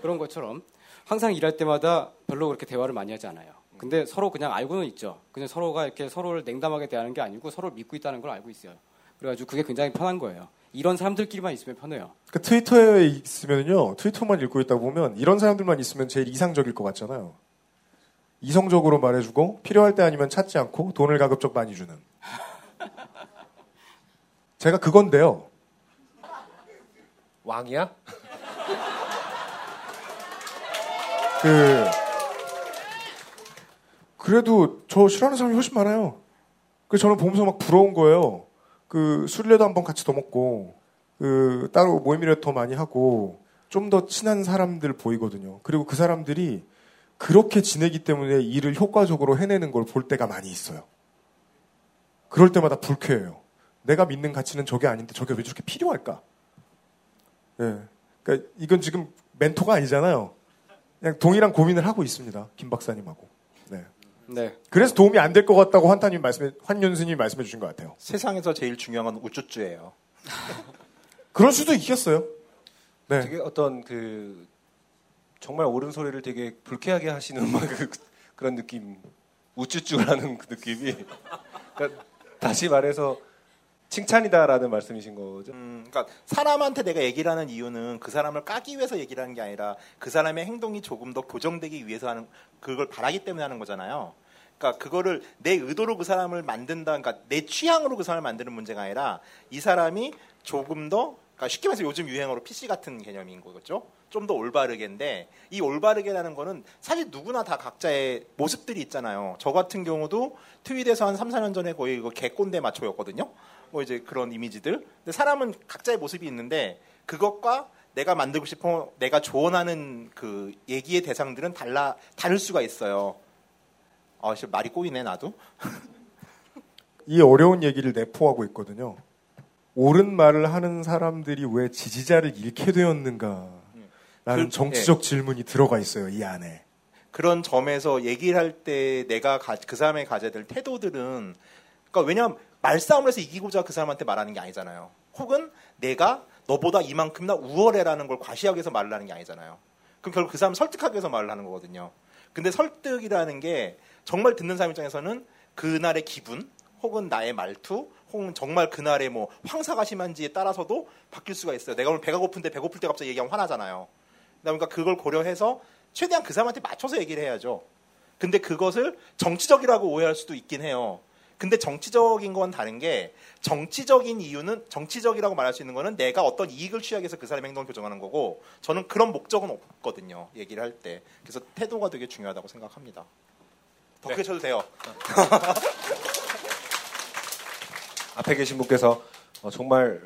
그런 것처럼 항상 일할 때마다 별로 그렇게 대화를 많이 하지 않아요. 근데 서로 그냥 알고는 있죠. 그냥 서로가 이렇게 서로를 냉담하게 대하는 게 아니고 서로를 믿고 있다는 걸 알고 있어요. 그래가지고 그게 굉장히 편한 거예요. 이런 사람들끼리만 있으면 편해요. 그 트위터에 있으면요, 트위터만 읽고 있다 보면 이런 사람들만 있으면 제일 이상적일 것 같잖아요. 이성적으로 말해주고 필요할 때 아니면 찾지 않고 돈을 가급적 많이 주는. 제가 그건데요. 왕이야? 그 그래도 저 싫어하는 사람이 훨씬 많아요. 그 저는 보면서 막 부러운 거예요. 그 술래도 한번 같이 더 먹고 그 따로 모임이라도 더 많이 하고 좀 더 친한 사람들 보이거든요. 그리고 그 사람들이 그렇게 지내기 때문에 일을 효과적으로 해내는 걸 볼 때가 많이 있어요. 그럴 때마다 불쾌해요. 내가 믿는 가치는 저게 아닌데 저게 왜 저렇게 필요할까? 예. 그러니까 이건 지금 멘토가 아니잖아요. 그냥 동일한 고민을 하고 있습니다. 김 박사님하고. 네. 네. 그래서 도움이 안 될 것 같다고 환타님 말씀해, 환윤수님이 말씀해 주신 것 같아요. 세상에서 제일 중요한 건 우쭈쭈예요. 그럴 수도 있겠어요. 네. 되게 어떤 그 정말 옳은 소리를 되게 불쾌하게 하시는 막 그, 그런 느낌 우쭈쭈라는 그 느낌이 그러니까 다시 말해서 칭찬이다라는 말씀이신 거죠. 음, 그러니까 사람한테 내가 얘기를 하는 이유는 그 사람을 까기 위해서 얘기를 하는 게 아니라 그 사람의 행동이 조금 더 교정되기 위해서 하는 그걸 바라기 때문에 하는 거잖아요. 그러니까 그거를 내 의도로 그 사람을 만든다, 그러니까 내 취향으로 그 사람을 만드는 문제가 아니라 이 사람이 조금 더, 그러니까 쉽게 말해서 요즘 유행어로 PC 같은 개념인 거겠죠. 좀 더 올바르게인데 이 올바르게라는 거는 사실 누구나 다 각자의 모습들이 있잖아요. 저 같은 경우도 트윗에서 한 3, 4년 전에 거의 그 개꼰대 마초였거든요. 뭐 이제 그런 이미지들. 근데 사람은 각자의 모습이 있는데 그것과 내가 만들고 싶어 내가 조언하는 그 얘기의 대상들은 달라 다를 수가 있어요. 아, 씨 말이 꼬이네 나도. 이 어려운 얘기를 내포하고 있거든요. 옳은 말을 하는 사람들이 왜 지지자를 잃게 되었는가? 라는 그- 정치적 질문이 들어가 있어요, 이 안에. 그런 점에서 얘기를 할 때 내가 가- 그 사람의 가져야 될 태도들은 그러니까 왜냐하면 말싸움을 해서 이기고자 그 사람한테 말하는 게 아니잖아요. 혹은 내가 너보다 이만큼이나 우월해라는 걸 과시하기 위해서 말을 하는 게 아니잖아요. 그럼 결국 그 사람 설득하기 위해서 말을 하는 거거든요. 근데 설득이라는 게 정말 듣는 사람 입장에서는 그날의 기분 혹은 나의 말투 혹은 정말 그날의 뭐 황사가 심한지에 따라서도 바뀔 수가 있어요. 내가 오늘 배가 고픈데 배고플 때 갑자기 얘기하면 화나잖아요. 그러니까 그걸 고려해서 최대한 그 사람한테 맞춰서 얘기를 해야죠. 근데 그것을 정치적이라고 오해할 수도 있긴 해요. 근데 정치적인 건 다른 게 정치적인 이유는 정치적이라고 말할 수 있는 거는 내가 어떤 이익을 취하기 위해서 그 사람의 행동을 교정하는 거고 저는 그런 목적은 없거든요. 얘기를 할 때. 그래서 태도가 되게 중요하다고 생각합니다. 더 크게 쳐도 돼요. 앞에 계신 분께서 어, 정말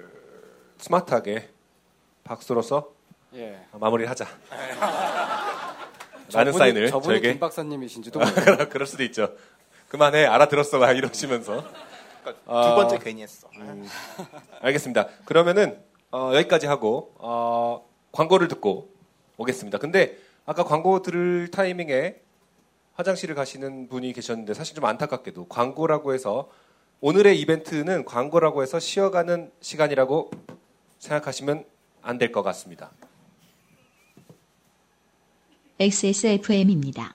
스마트하게 박수로서 예. 마무리를 하자. 라는 저분이- 사인을 저분이 저에게 김 박사님이신지도 그럴- 그럴 수도 있죠. 그만해 알아들었어 막 이러시면서 그러니까 두 번째 괜히 했어. 음, 알겠습니다. 그러면은 어, 여기까지 하고 어, 광고를 듣고 오겠습니다. 근데 아까 광고 들을 타이밍에 화장실을 가시는 분이 계셨는데 사실 좀 안타깝게도 광고라고 해서 오늘의 이벤트는 광고라고 해서 쉬어가는 시간이라고 생각하시면 안 될 것 같습니다. XSFM입니다.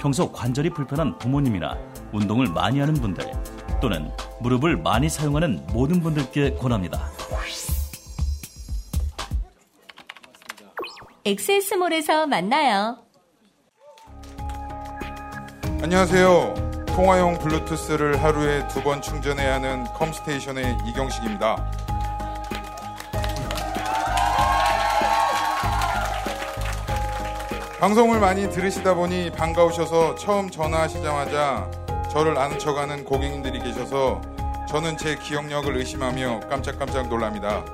평소 관절이 불편한 부모님이나 운동을 많이 하는 분들 또는 무릎을 많이 사용하는 모든 분들께 권합니다. 엑세스몰에서 만나요. 안녕하세요. 통화용 블루투스를 하루에 두 번 충전해야 하는 컴스테이션의 이경식입니다. 방송을 많이 들으시다 보니 반가우셔서 처음 전화하시자마자 저를 아는 척하는 고객님들이 계셔서 저는 제 기억력을 의심하며 깜짝깜짝 놀랍니다.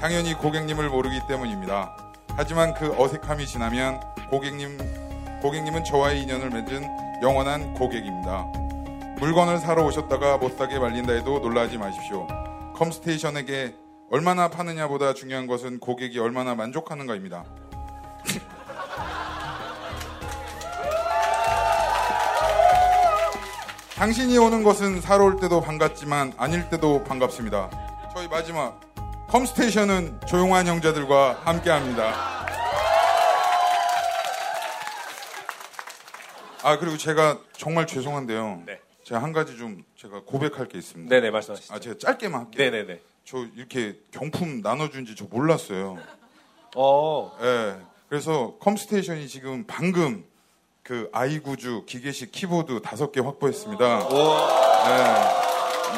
당연히 고객님을 모르기 때문입니다. 하지만 그 어색함이 지나면 고객님, 고객님은 저와의 인연을 맺은 영원한 고객입니다. 물건을 사러 오셨다가 못 사게 말린다 해도 놀라지 마십시오. 컴스테이션에게 얼마나 파느냐보다 중요한 것은 고객이 얼마나 만족하는가입니다. 당신이 오는 것은 사러 올 때도 반갑지만 아닐 때도 반갑습니다. 저희 마지막 컴스테이션은 조용한 형제들과 함께합니다. 아 그리고 제가 정말 죄송한데요. 제가 한 가지 좀 제가 고백할 게 있습니다. 네네 말씀하시죠. 아 제가 짧게만 할게요. 네네네. 저 이렇게 경품 나눠준지 저 몰랐어요. 어. 예. 그래서 컴스테이션이 지금 방금 그 아이구주 기계식 키보드 다섯 개 확보했습니다. 네.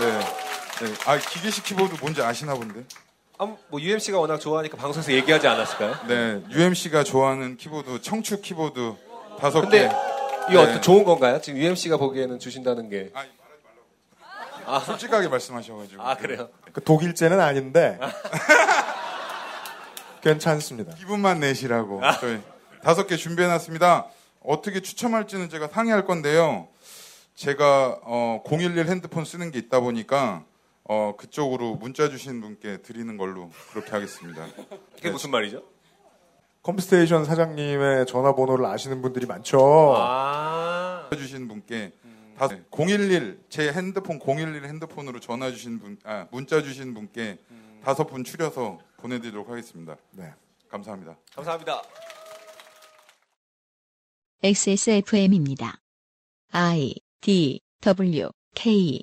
네. 네. 아 기계식 키보드 뭔지 아시나 본데? 아, 뭐 UMC가 워낙 좋아하니까 방송에서 얘기하지 않았을까요? 네. UMC가 좋아하는 키보드 청축 키보드 다섯 근데 개. 이거 네. 어떤 좋은 건가요? 지금 UMC가 보기에는 주신다는 게. 아, 솔직하게 말씀하셔가지고. 아 그래요? 그 독일제는 아닌데 괜찮습니다. 기분만 내시라고 저희 다섯 개 준비해놨습니다. 어떻게 추첨할지는 제가 상의할 건데요. 제가 어, 011 핸드폰 쓰는 게 있다 보니까 어, 그쪽으로 문자 주신 분께 드리는 걸로 그렇게 하겠습니다. 그게 무슨 말이죠? 컴스테이션 사장님의 전화번호를 아시는 분들이 많죠. 아. 주신 분께 다 011, 제 핸드폰 011 핸드폰으로 전화 주신 분, 아, 문자 주신 분께 다섯 분 추려서 보내드리도록 하겠습니다. 네. 감사합니다. 감사합니다. XSFM입니다. I D W K